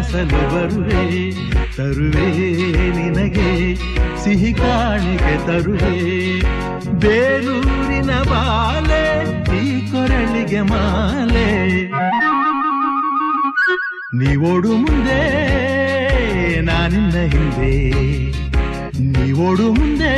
ಬಳಸಲು ಬರುವೆ, ತರುವೆ ನಿನಗೆ, ಸಿಹಿ ಕಾಣಿಕೆ ತರುವೆ. ಬೇಲೂರಿನ ಬಾಲೆ, ಈ ಕೊರಳಿಗೆ ಮಾಲೆ. ನೀವೋಡು ಮುಂದೆ, ನಾನಿನ್ನ ಹಿಂದೆ. ನೀವೋಡು ಮುಂದೆ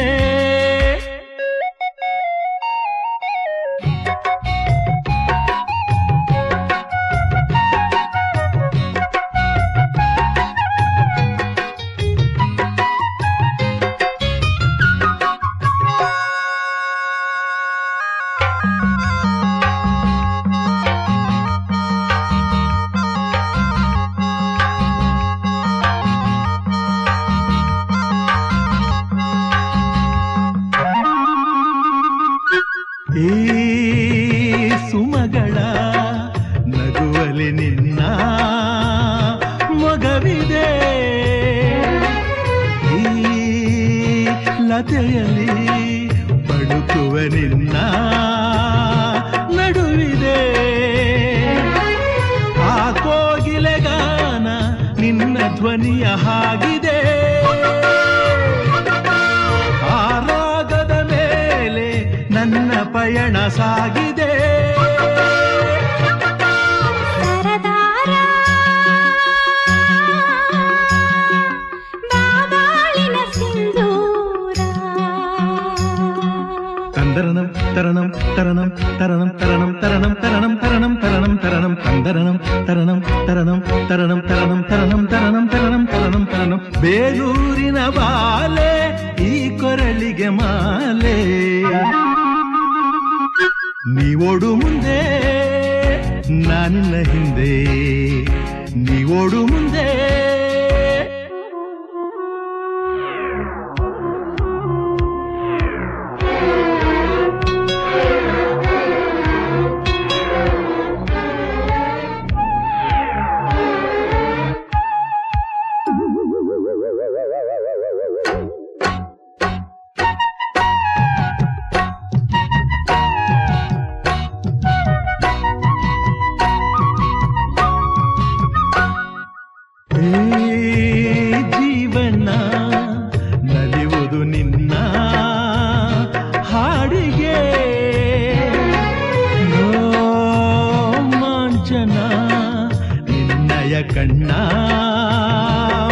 ಕಣ್ಣ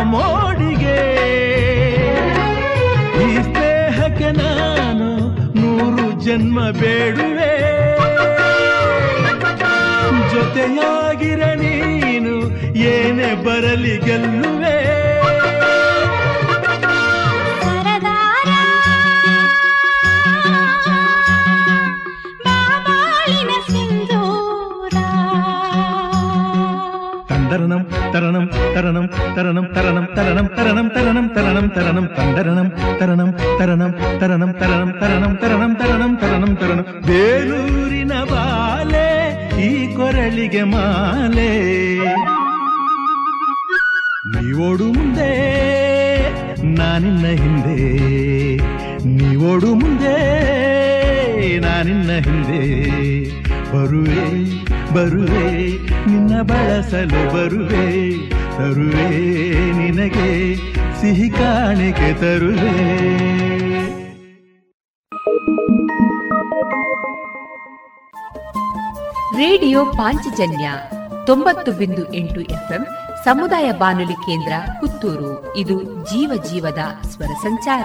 ಮೋಡಿಗೆ. ಈ ಸ್ನೇಹಕ್ಕೆ ನಾನು ನೂರು ಜನ್ಮ ಬೇಡುವೆ. ಜೊತೆಯಾಗಿರ ನೀನು ಏನೇ ಬರಲಿ ಗೆಲ್ಲುವೆ. தரணம் தரணம் தரணம் தரணம் தரணம் தரணம் தரணம் தரணம் தந்தரணம் தரணம் தரணம் தரணம் தரணம் தரணம் தரணம் தரணம் தரணம் ತರಣಂ ಬೇಲೂರಿನ ಬಾಲೆ ಈ ಕೊರಳಿಗೆ ಮಾಲೆ ನೀವೋಡು ಮುಂದೆ ನಾನಿನ್ನ ಹಿಂದೆ ನೀವೋಡು ಮುಂದೆ ನಾನಿನ್ನ ಹಿಂದೆ ಬರುವೆ ಬರುವೆ ನಿನ್ನ ಬಳಸಲು ಬರುವೆ ತರುವೆ ನಿನಗೆ ಸಿಹಿ ಕಾಣಿಕೆ ತರುವೆ. ರೇಡಿಯೋ ಪಾಂಚಜನ್ಯ ತೊಂಬತ್ತು ಬಿಂದು ಎಂಟು ಎಫ್ಎಂ ಸಮುದಾಯ ಬಾನುಲಿ ಕೇಂದ್ರ ಪುತ್ತೂರು. ಇದು ಜೀವ ಜೀವದ ಸ್ವರ ಸಂಚಾರ.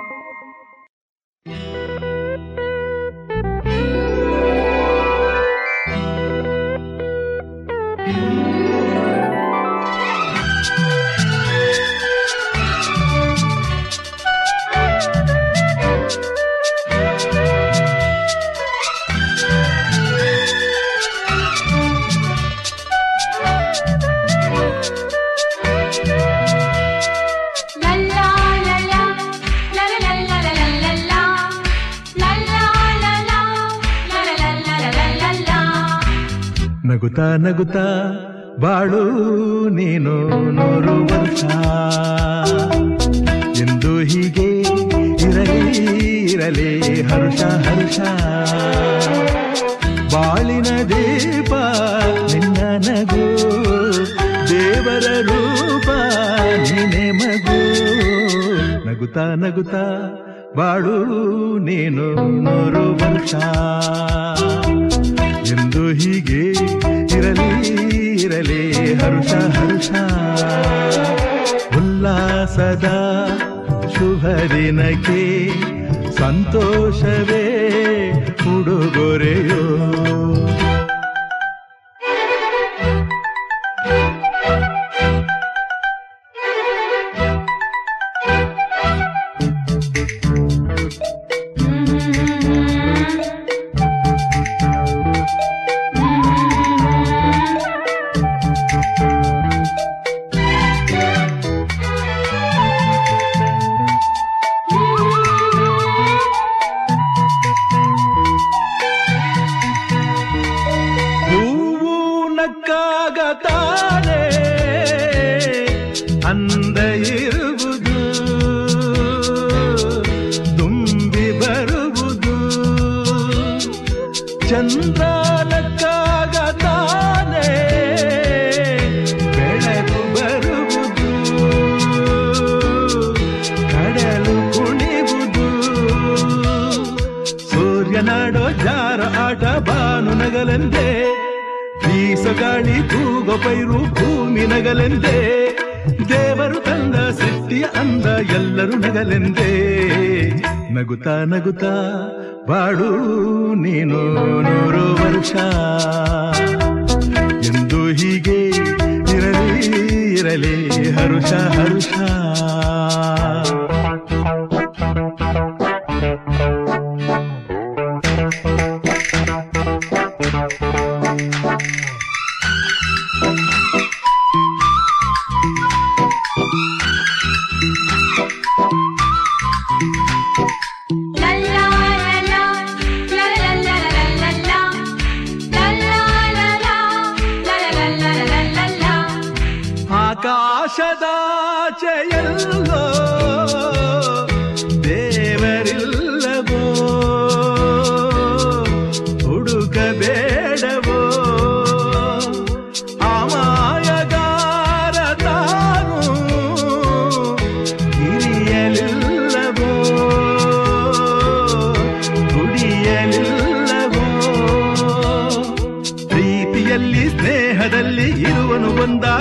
ನಗುತ್ತಾ ಬಾಳು ನೀನು ನೂರು ವರ್ಷ ಎಂದು ಹೀಗೆ ಇರಲಿ ಇರಲಿ, ಹರ್ಷ ಹರ್ಷ. ಬಾಳಿನ ದೀಪ ನಿನ್ನ ನಗು. ದೇವರ ರೂಪ ನೀನೆ ಮಗು. ನಗುತ್ತಾ ನಗುತ್ತಾ, ಬಾಳು ನೀನು ನೂರು ವರ್ಷ ಎಂದು ಹೀಗೆ ಇರಲಿ ಇರಲಿ ಹರುಷ ಹರುಷ. ಉಲ್ಲಾಸದ ಶುಭರಿನಕ್ಕೆ ಸಂತೋಷವೇ ಉಡುಗೊರೆಯೋ.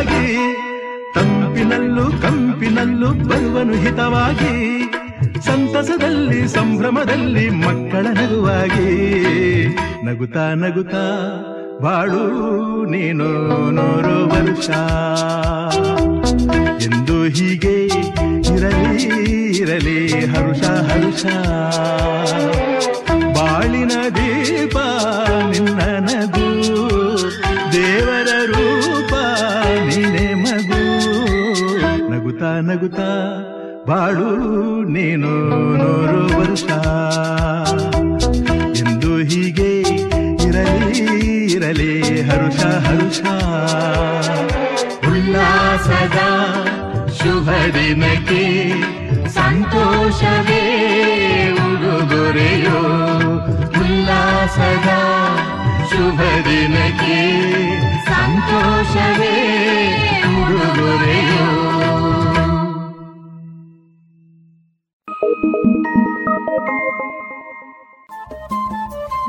ಒಂದಾಗಿ ತಂಪಿನಲ್ಲೂ ಕಂಪಿನಲ್ಲೂ ಬರುವನು ಹಿತವಾಗಿ, ಸಂತಸದಲ್ಲಿ, ಸಂಭ್ರಮದಲ್ಲಿ ಮಕ್ಕಳ ನಗುವಾಗಿ. ನಗುತ್ತಾ ನಗುತ್ತಾ ಬಾಳು ನೀನು ನೂರು ವರ್ಷ. ಎಂದು ಹೀಗೆ ಇರಲಿ ಇರಲಿ, ಹರುಷ ಹರುಷ. ಬಾಳಿನ ದೀಪ ನಿನ್ನ ನಗು, ದೇವರ ನಗುತ್ತಾ ಬಾಳು ನೀನು ನೂರು ವರ್ಷ ಎಂದು ಹೀಗೆ ಇರಲಿ ಇರಲಿ, ಹರುಷ ಹರುಷ. ಉಲ್ಲಾಸದ ಶುಭ ದಿನಕ್ಕೆ ಸಂತೋಷವೇ ಉಡುಗೊರೆಯೋ. ಉಲ್ಲಾಸದ ಶುಭ ದಿನಕ್ಕೆ ಸಂತೋಷವೇ ಉಡುಗೊರೆಯೋ.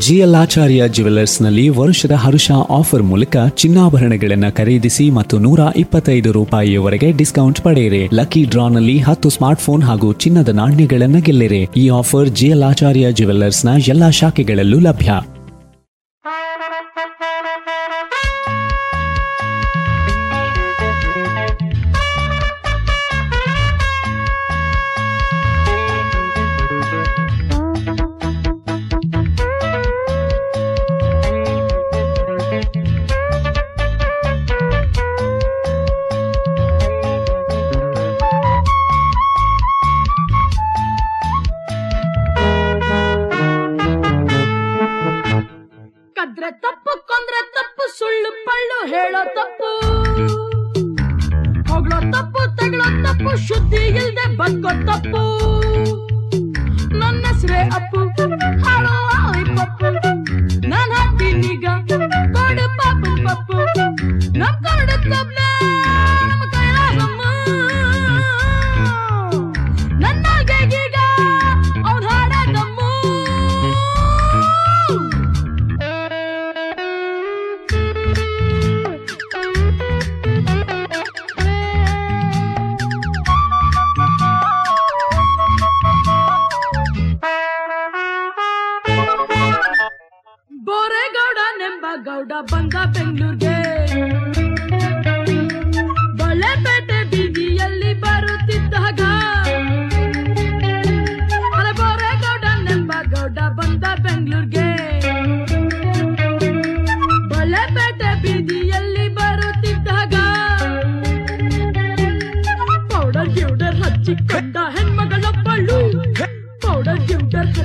ಜಿಎಲ್ ಆಚಾರ್ಯ ನಲ್ಲಿ ವರುಷದ ಹರುಷ ಆಫರ್ ಮೂಲಕ ಚಿನ್ನಾಭರಣಗಳನ್ನು ಖರೀದಿಸಿ ಮತ್ತು ನೂರ ಇಪ್ಪತ್ತೈದು ರೂಪಾಯಿಯವರೆಗೆ ಡಿಸ್ಕೌಂಟ್ ಪಡೆಯಿರಿ. ಲಕ್ಕಿ ಡ್ರಾನಲ್ಲಿ ಹತ್ತು ಸ್ಮಾರ್ಟ್ಫೋನ್ ಹಾಗೂ ಚಿನ್ನದ ನಾಣ್ಯಗಳನ್ನು ಗೆಲ್ಲಿರಿ. ಈ ಆಫರ್ ಜಿಎಲ್ ಆಚಾರ್ಯ ನ ಎಲ್ಲಾ ಶಾಖೆಗಳಲ್ಲೂ ಲಭ್ಯ.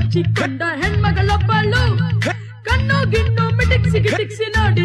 ಮೆಚ್ಚಿಕೊಂಡ ಹೆಣ್ಮಗಳೊಬ್ಬಳು. ಕಣ್ಣು ಗಿಣ್ಣು ಮಿಟಿಕ್ಸಿಗೆ ಗಿಟಿಕ್ಸಿ ನೋಡಿ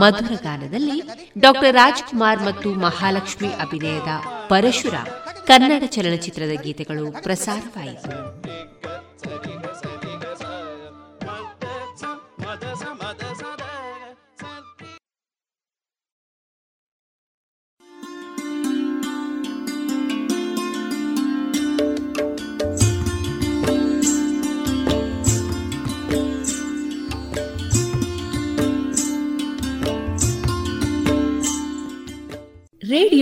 ಮಧುರ ಗಾನದಲ್ಲಿ ಡಾಕ್ಟರ್ ರಾಜ್ಕುಮಾರ್ ಮತ್ತು ಮಹಾಲಕ್ಷ್ಮಿ ಅಭಿನಯದ ಪರಶುರಾಮ್ ಕನ್ನಡ ಚಲನಚಿತ್ರದ ಗೀತೆಗಳು ಪ್ರಸಾರವಾಯಿತು.